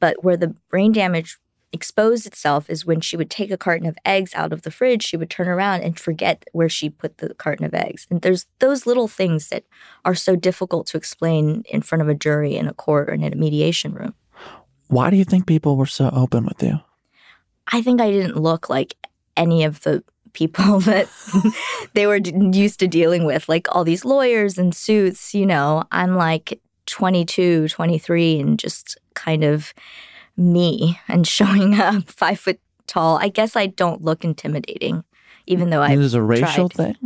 S7: But where the brain damage exposed itself is when she would take a carton of eggs out of the fridge, she would turn around and forget where she put the carton of eggs. And there's those little things that are so difficult to explain in front of a jury in a court or in a mediation room.
S2: Why do you think people were so open with you?
S7: I think I didn't look like any of the people that they were d- used to dealing with, like all these lawyers and suits. You know, I'm like 22, 23, and just kind of me and showing up five foot tall. I guess I don't look intimidating, even though I.
S2: There's a racial thing?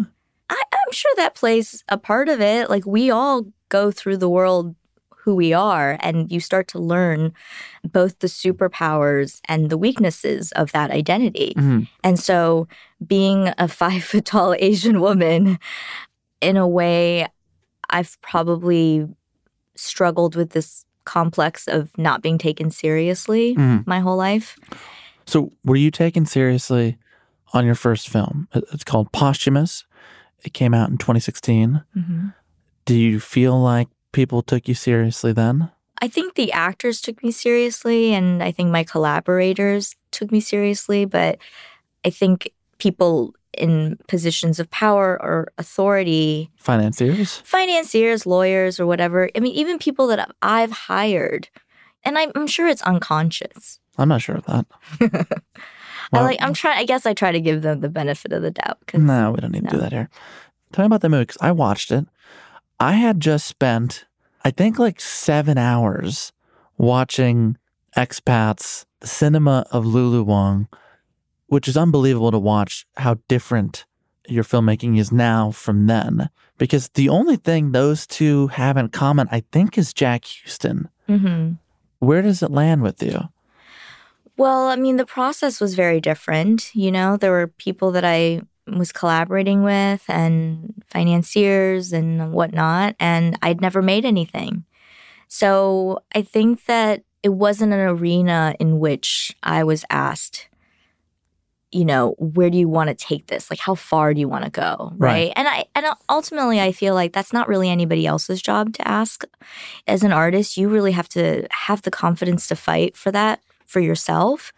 S7: I, I'm sure that plays a part of it. Like we all go through the world who we are, and you start to learn both the superpowers and the weaknesses of that identity.
S2: Mhm.
S7: And so, being a five foot tall Asian woman, in a way, I've probably struggled with this complex of not being taken seriously
S2: Mhm.
S7: my whole life.
S2: So, were you taken seriously on your first film? It's called Posthumous. It came out in 2016.
S7: Mhm.
S2: Do you feel like people took you seriously then?
S7: I think the actors took me seriously, and I think my collaborators took me seriously, but I think people in positions of power or authority,
S2: Financiers?
S7: financiers, lawyers, or whatever, I mean, even people that I've hired, and I'm, I'm sure it's unconscious.
S2: I'm not sure of that.
S7: I like. I'm trying. I guess I try to give them the benefit of the doubt.
S2: No, we don't need to do that here. Tell me about the movie because I watched it. I had just spent, I think, like seven hours watching Expats, the cinema of Lulu Wang, which is unbelievable to watch how different your filmmaking is now from then. Because the only thing those two have in common, I think, is Jack Huston.
S7: Mhm.
S2: Where does it land with you?
S7: Well, I mean, the process was very different. You know, there were people that I was collaborating with and financiers and whatnot, and I'd never made anything. So I think that it wasn't an arena in which I was asked, you know, where do you want to take this? Like, how far do you want to go?
S8: Right.
S7: Right. And I, and uh, ultimately, I feel like that's not really anybody else's job to ask. As an artist, you really have to have the confidence to fight for that for yourself.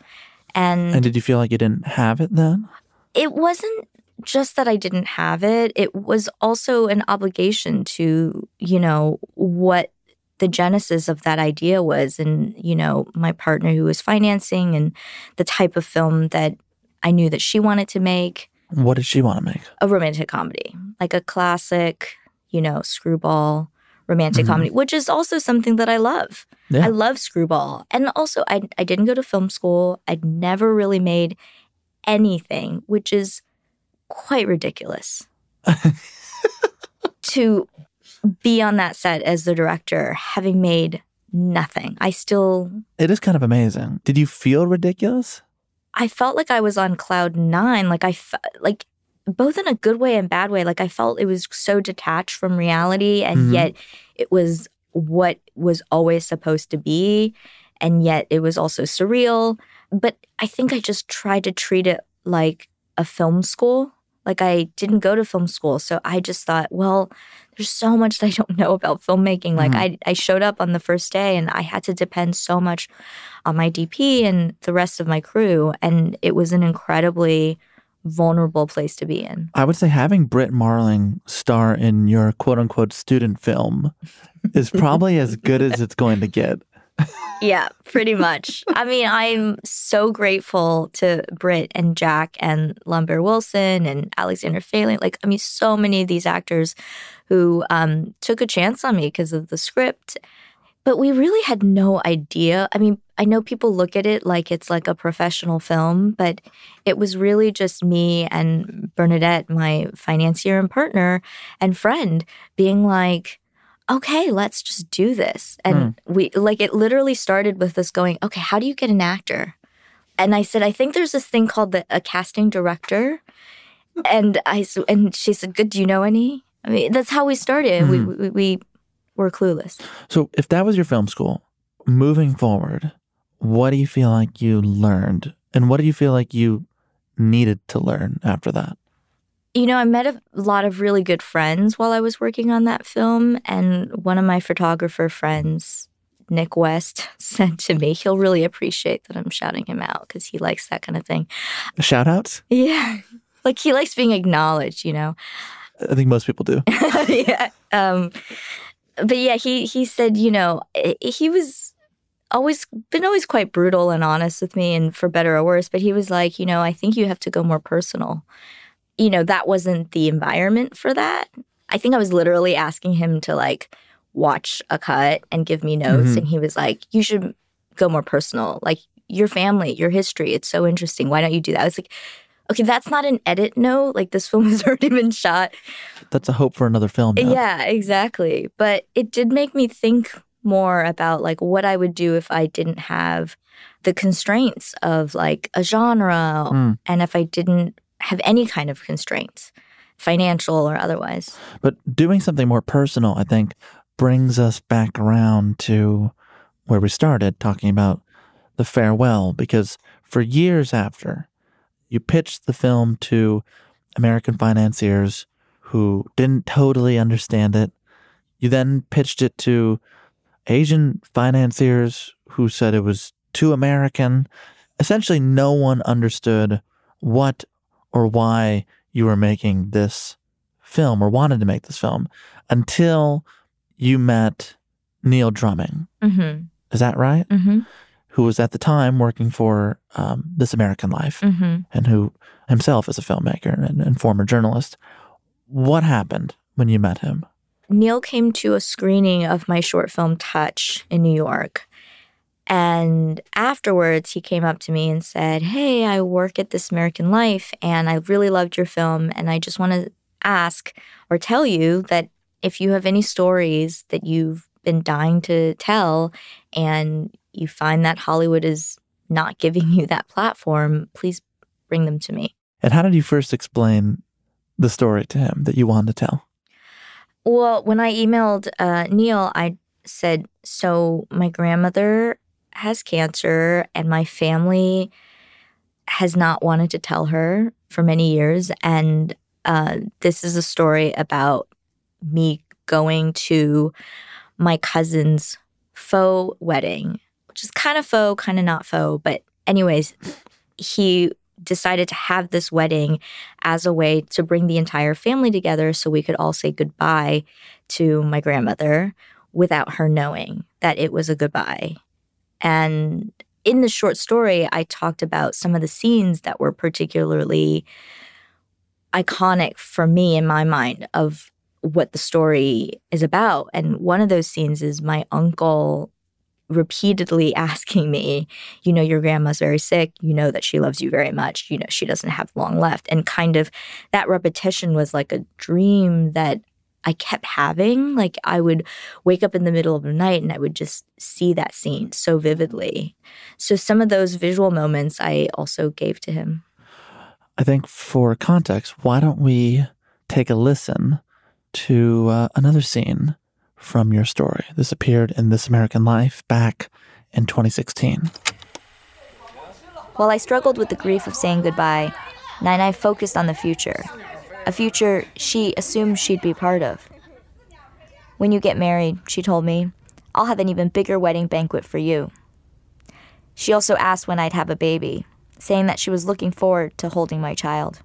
S7: And,
S2: And did you feel like you didn't have it then?
S7: it wasn't just that I didn't have it, it was also an obligation to, you know, what the genesis of that idea was and, you know, my partner who was financing and the type of film that I knew that she wanted to make
S2: What did she want to make?
S7: a romantic comedy, like a classic, you know, screwball romantic
S2: Mhm.
S7: comedy, which is also something that I love.
S2: Yeah.
S7: I love screwball. And also I I didn't go to film school. I'd never really made anything, which is quite ridiculous. to be on that set as the director, having made nothing. I still.
S2: It is kind of amazing. Did you feel ridiculous?
S7: I felt like I was on cloud nine. Like I, like both in a good way and bad way. Like I felt it was so detached from reality, and mm-hmm. yet it was what was always supposed to be, and yet it was also surreal. But I think I just tried to treat it like a film school. Like I didn't go to film school, so I just thought, well, there's so much that I don't know about filmmaking. Like mm-hmm. I, I showed up on the first day, and I had to depend so much on my DP and the rest of my crew, and it was an incredibly vulnerable place to be in.
S2: I would say having Brit Marling star in your quote unquote student film is probably as good as it's going to get.
S7: Yeah, pretty much. I mean, I'm so grateful to Brit and Jack and Lambert Wilson and Alexander Fehling. Like, I mean, so many of these actors who um, took a chance on me because of the script. But we really had no idea. I mean, I know people look at it like it's like a professional film, but it was really just me and Bernadette, my financier and partner and friend, being like, okay, let's just do this. And mm. we like it literally started with us going, okay, how do you get an actor? And I said, I think there's this thing called the, a casting director. And I and she said, good. Do you know any? I mean, that's how we started. Mm. We, we we were clueless.
S2: So, if that was your film school, moving forward, what do you feel like you learned? And what do you feel like you needed to learn after that?
S7: You know, I met a lot of really good friends while I was working on that film. And one of my photographer friends, Nick West, said to me, he'll really appreciate that I'm shouting him out because he likes that kind of thing.
S2: Shout outs?
S7: Yeah. Like he likes being acknowledged, you know?
S2: I think most people do.
S7: yeah. Um, but yeah, he he said, you know, he was always been always quite brutal and honest with me and for better or worse but he was like you know i think you have to go more personal you know that wasn't the environment for that. I think i was literally asking him to like watch a cut and give me notes mm-hmm. and he was like you should go more personal. Like your family your history it's so interesting. Why don't you do that? I was like okay that's not an edit note. Like this film has already been shot.
S2: That's a hope for another film
S7: now. yeah exactly. But it did make me think more about like what I would do if I didn't have the constraints of like a genre mm. and if I didn't have any kind of constraints, financial or otherwise.
S2: But doing something more personal, I think, brings us back around to where we started talking about the farewell because for years after you pitched the film to American financiers who didn't totally understand it. You then pitched it to Asian financiers who said it was too American. Essentially, no one understood what or why you were making this film or wanted to make this film until you met Neil Drumming. Mm-hmm. Is that right? Mm-hmm. Who was at the time working for um, This American Life mm-hmm. and who himself is a filmmaker and, and former journalist. What happened when you met him?
S7: Neil came to a screening of my short film Touch in New York. And afterwards, he came up to me and said, Hey, I work at This American Life and I really loved your film. And I just want to ask or tell you that if you have any stories that you've been dying to tell and you find that Hollywood is not giving you that platform, please bring them to me.
S2: And how did you first explain the story to him that you wanted to tell?
S7: Well, when I emailed uh, Neil, I said, So my grandmother has cancer, and my family has not wanted to tell her for many years. And uh, this is a story about me going to my cousin's faux wedding, which is kind of faux, kind of not faux. But, anyways, he decided to have this wedding as a way to bring the entire family together so we could all say goodbye to my grandmother without her knowing that it was a goodbye. And in the short story, I talked about some of the scenes that were particularly iconic for me in my mind of what the story is about. And one of those scenes is my uncle repeatedly asking me, you know, your grandma's very sick. You know that she loves you very much. You know, she doesn't have long left. And kind of that repetition was like a dream that I kept having. Like I would wake up in the middle of the night and I would just see that scene so vividly. So some of those visual moments I also gave to him.
S2: I think for context, why don't we take a listen to uh, another scene from your story? This appeared in This American Life back in 2016.
S7: While I struggled with the grief of saying goodbye, Nai focused on the future a future she assumed she'd be part of. When you get married, she told me, I'll have an even bigger wedding banquet for you. She also asked when I'd have a baby, saying that she was looking forward to holding my child.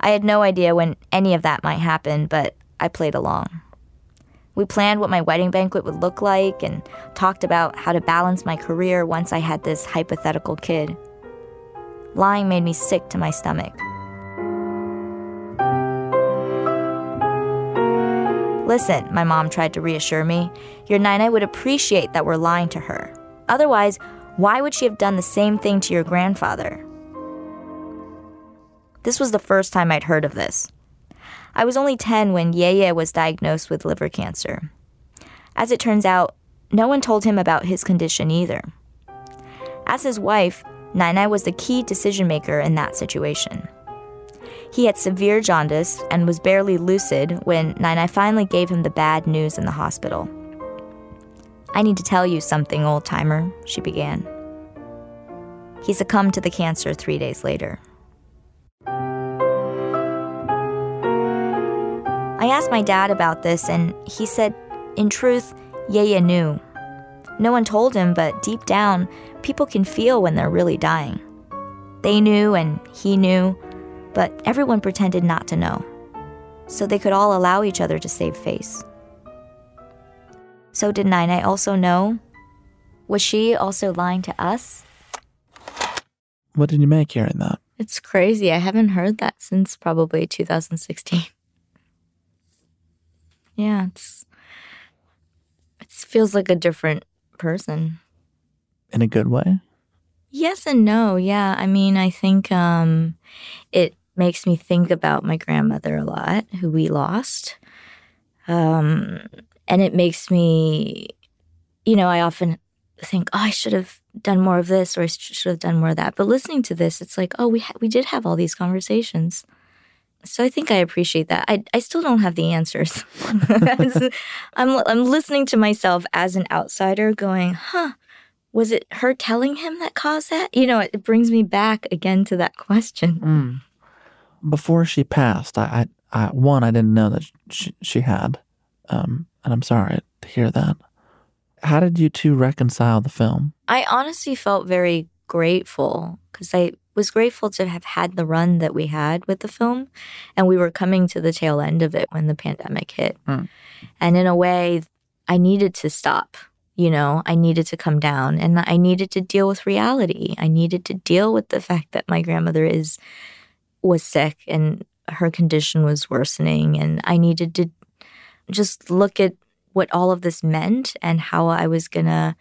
S7: I had no idea when any of that might happen, but I played along. We planned what my wedding banquet would look like and talked about how to balance my career once I had this hypothetical kid. Lying made me sick to my stomach. Listen, my mom tried to reassure me. Your Nina would appreciate that we're lying to her. Otherwise, why would she have done the same thing to your grandfather? This was the first time I'd heard of this. I was only 10 when Yeye was diagnosed with liver cancer. As it turns out, no one told him about his condition either. As his wife, Nai was the key decision maker in that situation. He had severe jaundice and was barely lucid when Nai finally gave him the bad news in the hospital. I need to tell you something, old timer, she began. He succumbed to the cancer three days later. I asked my dad about this, and he said, in truth, Yeye knew. No one told him, but deep down, people can feel when they're really dying. They knew, and he knew, but everyone pretended not to know, so they could all allow each other to save face. So, did Nai also know? Was she also lying to us?
S2: What did you make hearing that?
S7: It's crazy. I haven't heard that since probably 2016. yeah, it's it feels like a different person.
S2: In a good way?
S7: Yes and no. Yeah. I mean, I think um it makes me think about my grandmother a lot, who we lost. Um, and it makes me, you know, I often think, oh, I should have done more of this or I should have done more of that. But listening to this, it's like, oh, we ha- we did have all these conversations. So I think I appreciate that. I I still don't have the answers. I'm I'm listening to myself as an outsider, going, huh. Was it her telling him that caused that? You know, it brings me back again to that question.
S2: Mm before she passed, I, I, I one, I didn't know that she, she had, um, and I'm sorry to hear that. How did you two reconcile the film?
S7: I honestly felt very grateful because I was grateful to have had the run that we had with the film, and we were coming to the tail end of it when the pandemic hit. Mm. And in a way, I needed to stop. You know, I needed to come down and I needed to deal with reality. I needed to deal with the fact that my grandmother is was sick and her condition was worsening and I needed to just look at what all of this meant and how I was going to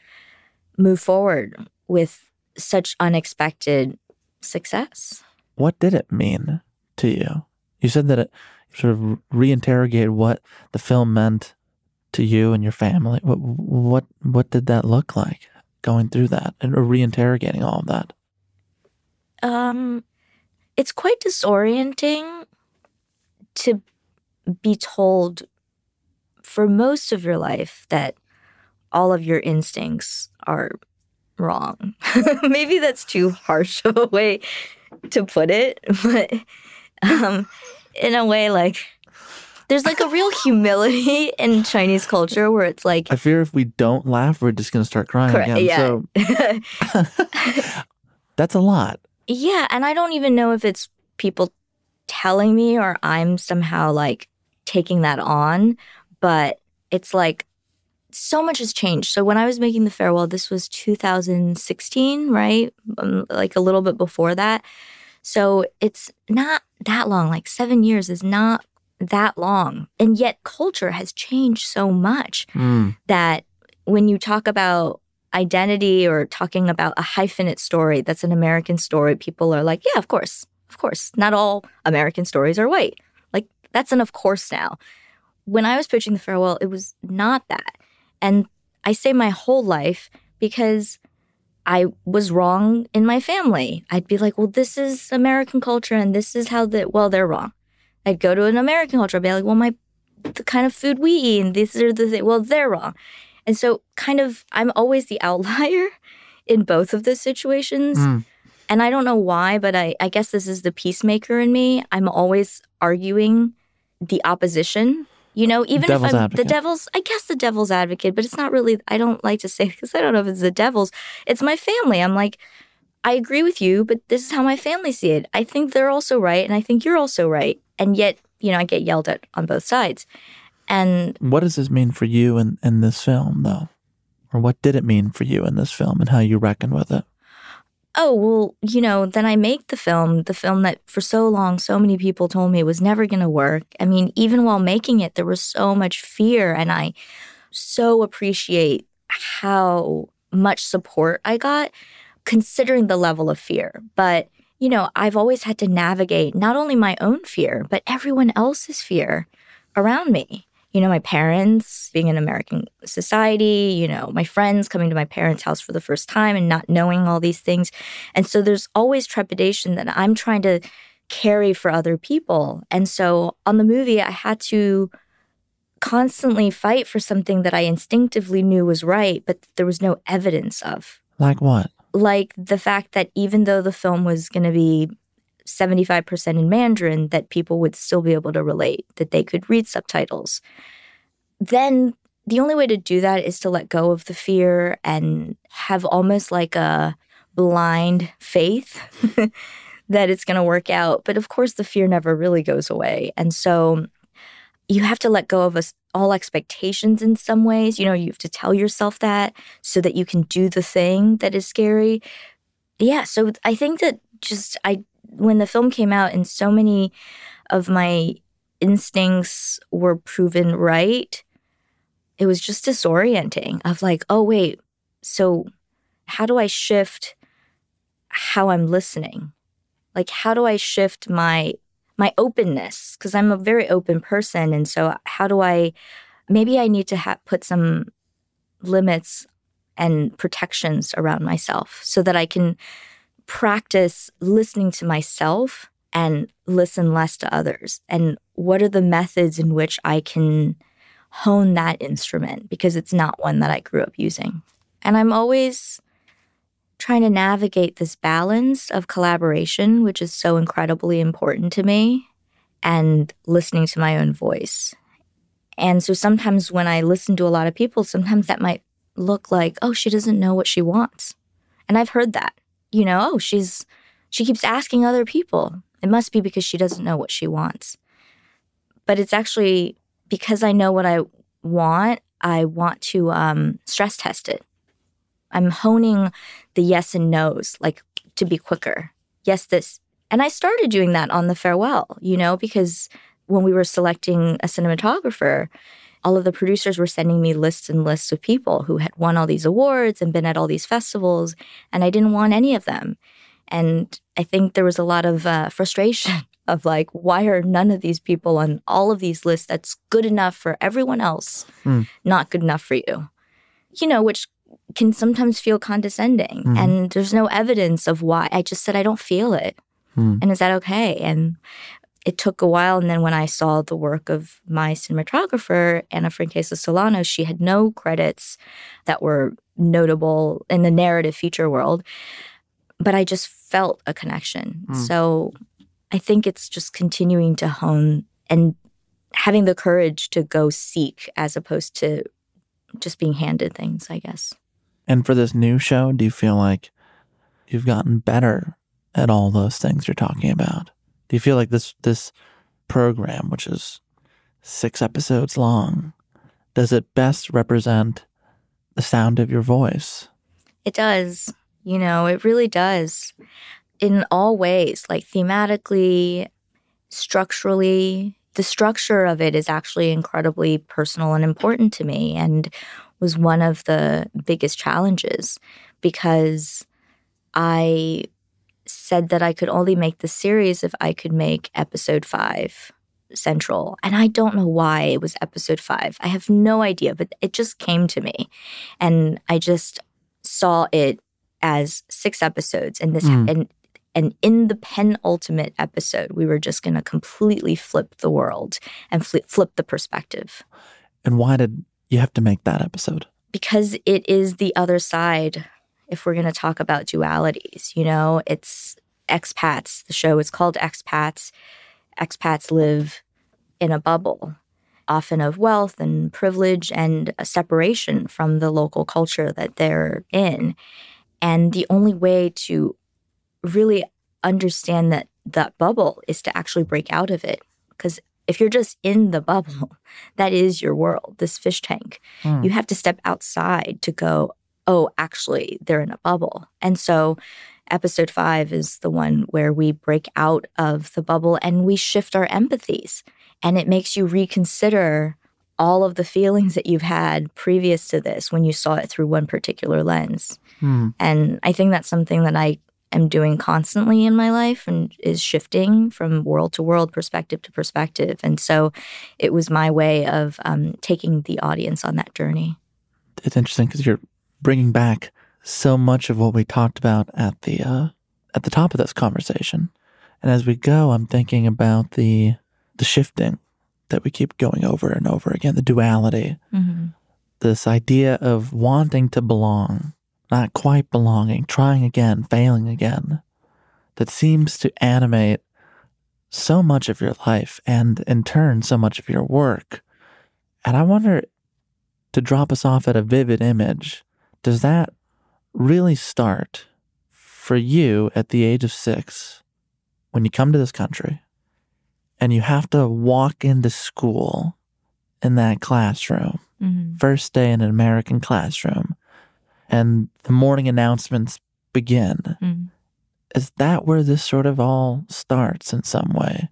S7: move forward with such unexpected success.
S2: What did it mean to you? You said that it sort of reinterrogated what the film meant to you and your family. What what what did that look like going through that and reinterrogating all of that?
S7: Um it's quite disorienting to be told for most of your life that all of your instincts are wrong. Maybe that's too harsh of a way to put it, but um, in a way, like there's like a real humility in Chinese culture where it's like
S2: I fear if we don't laugh, we're just gonna start crying again. Yeah. So that's a lot.
S7: Yeah, and I don't even know if it's people telling me or I'm somehow like taking that on, but it's like so much has changed. So when I was making the farewell, this was 2016, right? Um, like a little bit before that. So it's not that long. Like 7 years is not that long. And yet culture has changed so much mm. that when you talk about identity or talking about a hyphenate story that's an American story, people are like, yeah, of course, of course. Not all American stories are white. Like, that's an of course now. when I was pitching the farewell, it was not that. And I say my whole life because I was wrong in my family. I'd be like, well, this is American culture and this is how the, well, they're wrong. I'd go to an American culture, I'd be like, well, my, the kind of food we eat and these are the well, they're wrong. And so, kind of, I'm always the outlier in both of those situations. Mm. And I don't know why, but I, I guess this is the peacemaker in me. I'm always arguing the opposition. You know, even
S2: devil's
S7: if I'm
S2: advocate.
S7: the devil's, I guess the devil's advocate, but it's not really, I don't like to say because I don't know if it's the devil's. It's my family. I'm like, I agree with you, but this is how my family see it. I think they're also right, and I think you're also right. And yet, you know, I get yelled at on both sides. And
S2: what does this mean for you in, in this film, though? Or what did it mean for you in this film and how you reckon with it?
S7: Oh, well, you know, then I make the film, the film that for so long so many people told me was never going to work. I mean, even while making it, there was so much fear. And I so appreciate how much support I got, considering the level of fear. But, you know, I've always had to navigate not only my own fear, but everyone else's fear around me you know, my parents being in American society, you know, my friends coming to my parents' house for the first time and not knowing all these things. And so there's always trepidation that I'm trying to carry for other people. And so on the movie, I had to constantly fight for something that I instinctively knew was right, but there was no evidence of.
S2: Like what?
S7: Like the fact that even though the film was going to be 75% in Mandarin that people would still be able to relate, that they could read subtitles. Then the only way to do that is to let go of the fear and have almost like a blind faith that it's going to work out. But of course, the fear never really goes away. And so you have to let go of us all expectations in some ways. You know, you have to tell yourself that so that you can do the thing that is scary. Yeah. So I think that just I when the film came out and so many of my instincts were proven right, it was just disorienting of like, oh, wait, so how do I shift how I'm listening? Like, how do I shift my my openness? Because I'm a very open person, and so how do I? Maybe I need to ha- put some limits and protections around myself so that I can practice listening to myself and listen less to others? And what are the methods in which I can hone that instrument? Because it's not one that I grew up using. And I'm always trying to navigate this balance of collaboration, which is so incredibly important to me, and listening to my own voice. And so sometimes when I listen to a lot of people, sometimes that might look like, oh, she doesn't know what she wants. And I've heard that you know, oh, she's she keeps asking other people. It must be because she doesn't know what she wants. But it's actually because I know what I want, I want to um, stress test it. I'm honing the yes and no's, like to be quicker. Yes, this. And I started doing that on the farewell, you know, because when we were selecting a cinematographer, all of the producers were sending me lists and lists of people who had won all these awards and been at all these festivals, and I didn't want any of them. And I think there was a lot of uh, frustration of like, why are none of these people on all of these lists that's good enough for everyone else, mm. not good enough for you? You know, which can sometimes feel condescending. Mm. And there's no evidence of why. I just said, I don't feel it. Mm. And is that okay? And it took a while. And then when I saw the work of my cinematographer, Anna Franquesa Solano, she had no credits that were notable in the narrative feature world. But I just felt a connection. Mm. So I think it's just continuing to hone and having the courage to go seek as opposed to just being handed things, I guess.
S2: And for this new show, do you feel like you've gotten better at all those things you're talking about? Do you feel like this this program, which is six episodes long, does it best represent the sound of your voice?
S7: It does. You know, it really does. In all ways, like thematically, structurally, the structure of it is actually incredibly personal and important to me and was one of the biggest challenges because I said that I could only make the series if I could make episode five central. And I don't know why it was episode five. I have no idea, but it just came to me. And I just saw it as six episodes. And this,
S2: Mm.
S7: and, and in the penultimate episode, we were just going to completely flip the world and flip, flip the perspective
S2: And why did you have to make that episode?
S7: because it is the other side if we're going to talk about dualities you know? It's expats. The show is called expats. Expats live in a bubble often of wealth and privilege and a separation from the local culture that they're in. And the only way to really understand that that bubble is to actually break out of it. Because if you're just in the bubble that is your world this fish tank.
S2: Hmm.
S7: you have to step outside to go oh actually they're in a bubble and so episode 5 is the one where we break out of the bubble and we shift our empathies and it makes you reconsider all of the feelings that you've had previous to this when you saw it through one particular lens
S2: Hmm.
S7: and I think that's something that I am doing constantly in my life and is shifting from world to world, perspective to perspective. And so it was my way of um, taking the audience on that journey.
S2: It's interesting because you're bringing back so much of what we talked about at the uh, at the top of this conversation. And as we go, I'm thinking about the the shifting that we keep going over and over again, the duality,
S7: Mm-hmm.
S2: this idea of wanting to belong, not quite belonging, trying again, failing again, that seems to animate so much of your life and in turn so much of your work. And I wonder to drop us off at a vivid image, does that really start for you at the age of six when you come to this country and you have to walk into school in that classroom?
S7: Mm-hmm.
S2: first day in an American classroom and the morning announcements begin.
S7: Mm.
S2: Is that where this sort of all starts in some way?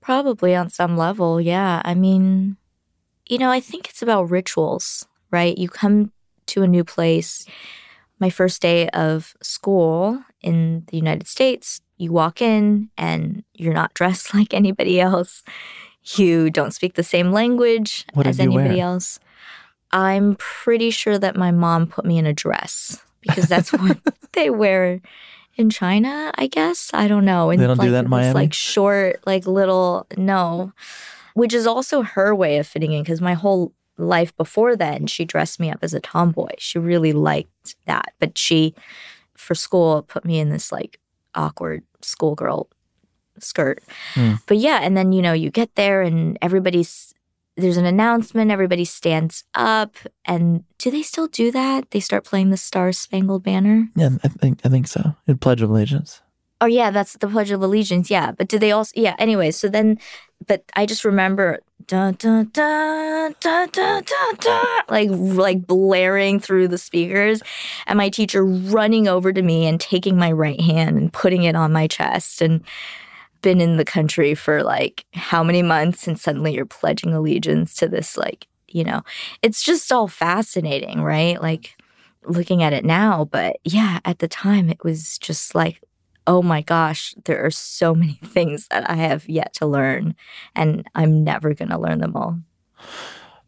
S7: Probably on some level, yeah. I mean, you know, I think it's about rituals, right? You come to a new place. My first day of school in the United States, you walk in and you're not dressed like anybody else. You don't speak the same language
S2: What
S7: as anybody
S2: wear?
S7: else. I'm pretty sure that my mom put me in a dress because that's what they wear in China, I guess. I don't know. And
S2: They don't do that in Miami?
S7: Like short, like little no. Which is also her way of fitting in because my whole life before then, she dressed me up as a tomboy. She really liked that. But she, for school, put me in this like awkward schoolgirl skirt.
S2: Hmm.
S7: But yeah, and then you know, you get there and everybody's there's an announcement, everybody stands up, and do they still do that? They start playing the Star Spangled Banner?
S2: Yeah, I think I think so. In Pledge of Allegiance.
S7: Oh yeah, that's the Pledge of Allegiance. Yeah, but do they also? Yeah. Anyway, so then, but I just remember like like blaring through the speakers, and my teacher running over to me and taking my right hand and putting it on my chest and been in the country for like how many months and suddenly you're pledging allegiance to this like you know it's just all fascinating right like looking at it now but yeah at the time it was just like oh my gosh there are so many things that i have yet to learn and i'm never going to learn them all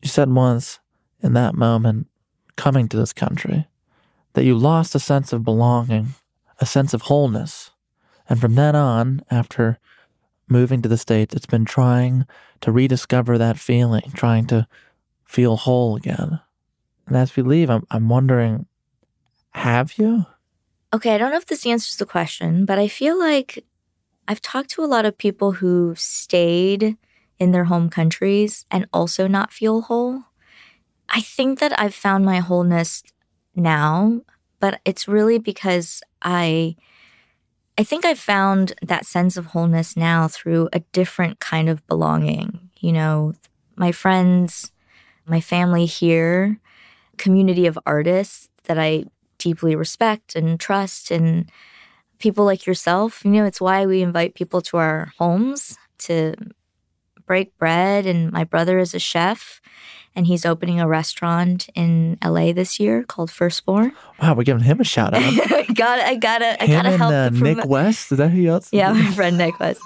S2: You said once in that moment, coming to this country, that you lost a sense of belonging, a sense of wholeness. And from then on, after moving to the States, it's been trying to rediscover that feeling, trying to feel whole again. And as we leave, I'm, I'm wondering have you?
S7: Okay, I don't know if this answers the question, but I feel like I've talked to a lot of people who stayed in their home countries and also not feel whole. I think that I've found my wholeness now, but it's really because I I think I've found that sense of wholeness now through a different kind of belonging. You know, my friends, my family here, community of artists that I deeply respect and trust and people like yourself. You know, it's why we invite people to our homes to break bread. And my brother is a chef and he's opening a restaurant in LA this year called Firstborn.
S2: Wow, we're giving him a shout out.
S7: I got I gotta I gotta
S2: and
S7: help
S2: uh, Nick West. Is that who else?
S7: Yeah, my friend Nick was.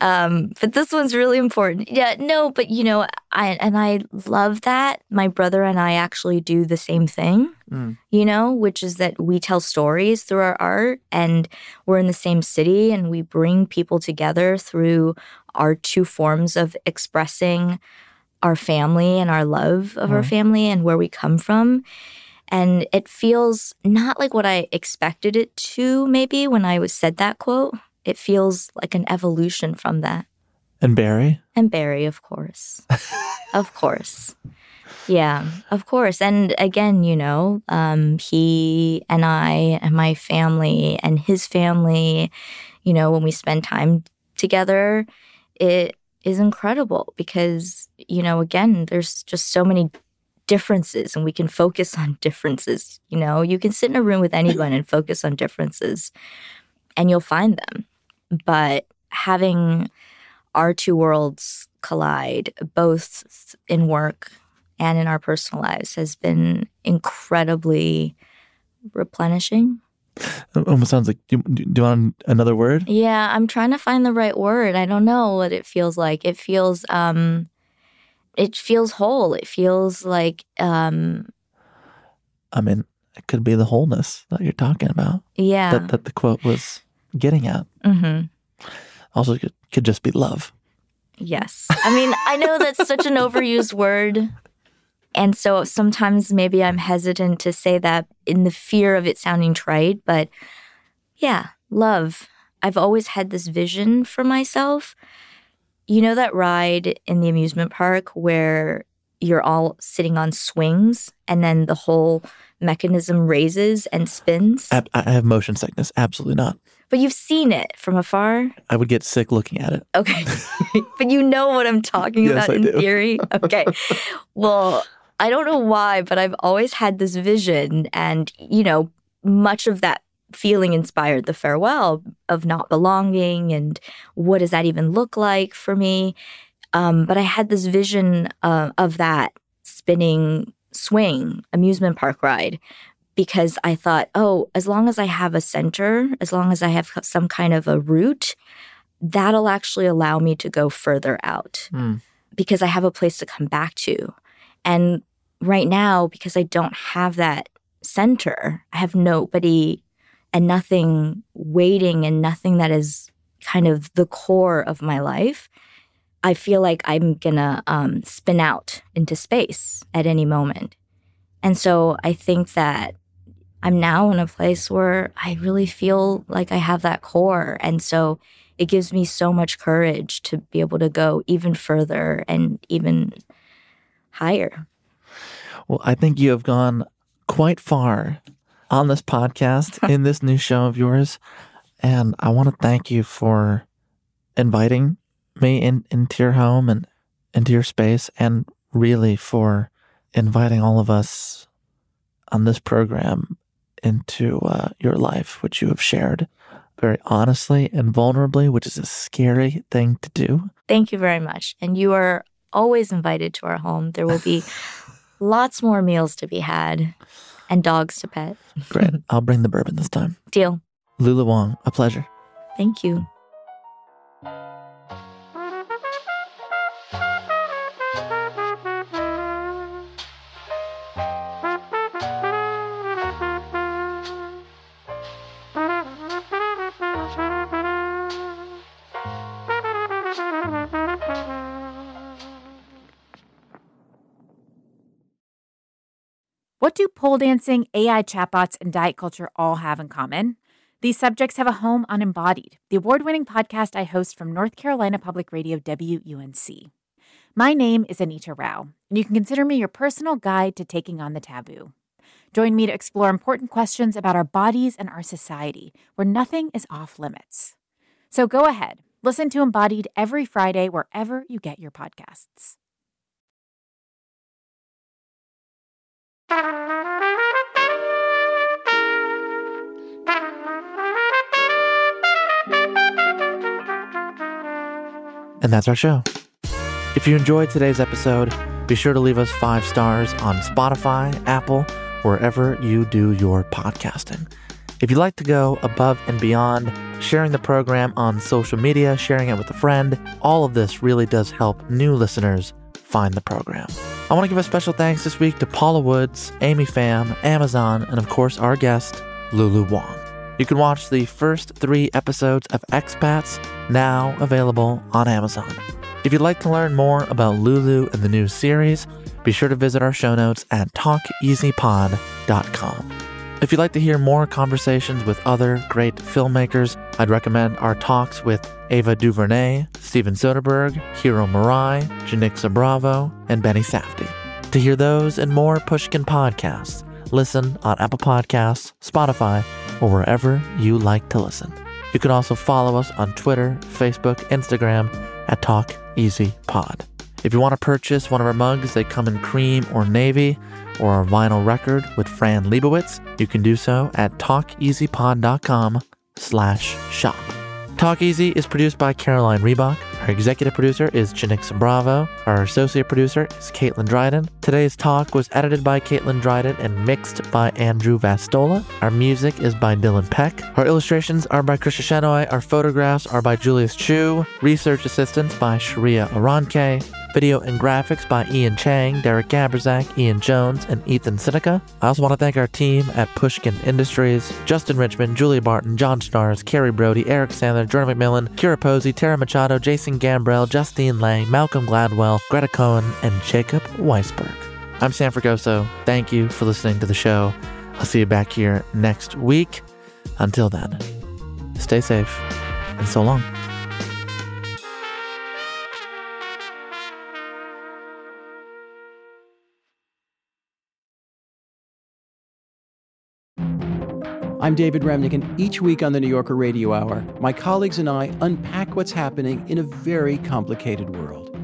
S7: Um, but this one's really important. Yeah, no, but you know, I and I love that. My brother and I actually do the same thing. Mm. You know, which is that we tell stories through our art and we're in the same city and we bring people together through our two forms of expressing our family and our love of mm. our family and where we come from. And it feels not like what I expected it to, maybe when I was said that quote. It feels like an evolution from that.
S2: And Barry?
S7: And Barry, of course. of course. Yeah, of course. And again, you know, um, he and I and my family and his family, you know, when we spend time together, it is incredible because, you know, again, there's just so many differences and we can focus on differences. You know, you can sit in a room with anyone and focus on differences and you'll find them. But having our two worlds collide, both in work and in our personal lives, has been incredibly replenishing.
S2: It almost sounds like do, do you want another word?
S7: Yeah, I'm trying to find the right word. I don't know what it feels like. It feels um it feels whole. It feels like um
S2: I mean, it could be the wholeness that you're talking about.
S7: Yeah.
S2: That that the quote was getting at.
S7: Mm-hmm.
S2: Also could, could just be love.
S7: Yes. I mean, I know that's such an overused word. And so sometimes maybe I'm hesitant to say that in the fear of it sounding trite, but yeah, love. I've always had this vision for myself you know that ride in the amusement park where you're all sitting on swings and then the whole mechanism raises and spins?
S2: I, I have motion sickness. Absolutely not.
S7: But you've seen it from afar?
S2: I would get sick looking at it.
S7: Okay. but you know what I'm talking
S2: yes,
S7: about
S2: I
S7: in
S2: do.
S7: theory? Okay. well, I don't know why, but I've always had this vision. And, you know, much of that feeling inspired the farewell of not belonging and what does that even look like for me um, but i had this vision uh, of that spinning swing amusement park ride because i thought oh as long as i have a center as long as i have some kind of a route that'll actually allow me to go further out
S2: mm.
S7: because i have a place to come back to and right now because i don't have that center i have nobody and nothing waiting and nothing that is kind of the core of my life, I feel like I'm gonna um, spin out into space at any moment. And so I think that I'm now in a place where I really feel like I have that core. And so it gives me so much courage to be able to go even further and even higher.
S2: Well, I think you have gone quite far on this podcast in this new show of yours. And I want to thank you for inviting me in, into your home and into your space, and really for inviting all of us on this program into uh, your life, which you have shared very honestly and vulnerably, which is a scary thing to do.
S7: Thank you very much. And you are always invited to our home. There will be lots more meals to be had and dogs to pet.
S2: Great. I'll bring the bourbon this time.
S7: Deal.
S2: Lulu Wang, a pleasure.
S7: Thank you.
S1: Pole dancing, AI chatbots, and diet culture all have in common? These subjects have a home on Embodied, the award winning podcast I host from North Carolina Public Radio WUNC. My name is Anita Rao, and you can consider me your personal guide to taking on the taboo. Join me to explore important questions about our bodies and our society, where nothing is off limits. So go ahead, listen to Embodied every Friday wherever you get your podcasts.
S2: And that's our show. If you enjoyed today's episode, be sure to leave us five stars on Spotify, Apple, wherever you do your podcasting. If you'd like to go above and beyond sharing the program on social media, sharing it with a friend. All of this really does help new listeners find the program. I want to give a special thanks this week to Paula Woods, Amy Pham, Amazon, and of course our guest, Lulu Wang. You can watch the first three episodes of Expats now available on Amazon. If you'd like to learn more about Lulu and the new series, be sure to visit our show notes at talkeasypod.com. If you'd like to hear more conversations with other great filmmakers, I'd recommend our talks with Ava DuVernay, Steven Soderbergh, Hiro Murai, Janicza Bravo, and Benny Safdie. To hear those and more Pushkin podcasts, listen on Apple Podcasts, Spotify, or wherever you like to listen. You can also follow us on Twitter, Facebook, Instagram at Talk Easy Pod. If you want to purchase one of our mugs, they come in cream or navy, or our vinyl record with Fran Lebowitz, you can do so at talkeasypod.com slash shop. Talk Easy is produced by Caroline Reebok. Our executive producer is Janicza Bravo. Our associate producer is Caitlin Dryden. Today's talk was edited by Caitlin Dryden and mixed by Andrew Vastola. Our music is by Dylan Peck. Our illustrations are by Krisha Shenoy. Our photographs are by Julius Chu. Research assistance by Sharia Aranke. Video and graphics by Ian Chang, Derek Gabrzak, Ian Jones, and Ethan Sinica. I also want to thank our team at Pushkin Industries, Justin Richmond, Julia Barton, John Schnaars, Carrie Brody, Eric Sandler, Jordan McMillan, Kira Posey, Tara Machado, Jason Gambrell, Justine Lang, Malcolm Gladwell, Greta Cohn, and Jacob Weisberg. I'm Sam Fragoso. Thank you for listening to the show. I'll see you back here next week. Until then, stay safe and so long.
S8: I'm David Remnick, and each week on the New Yorker Radio Hour, my colleagues and I unpack what's happening in a very complicated world.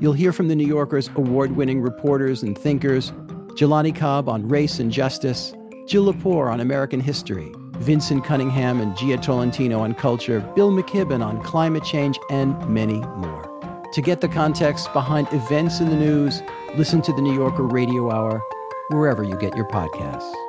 S8: You'll hear from the New Yorker's award winning reporters and thinkers Jelani Cobb on race and justice, Jill Lepore on American history, Vinson Cunningham and Jia Tolentino on culture, Bill McKibben on climate change, and many more. To get the context behind events in the news, listen to the New Yorker Radio Hour wherever you get your podcasts.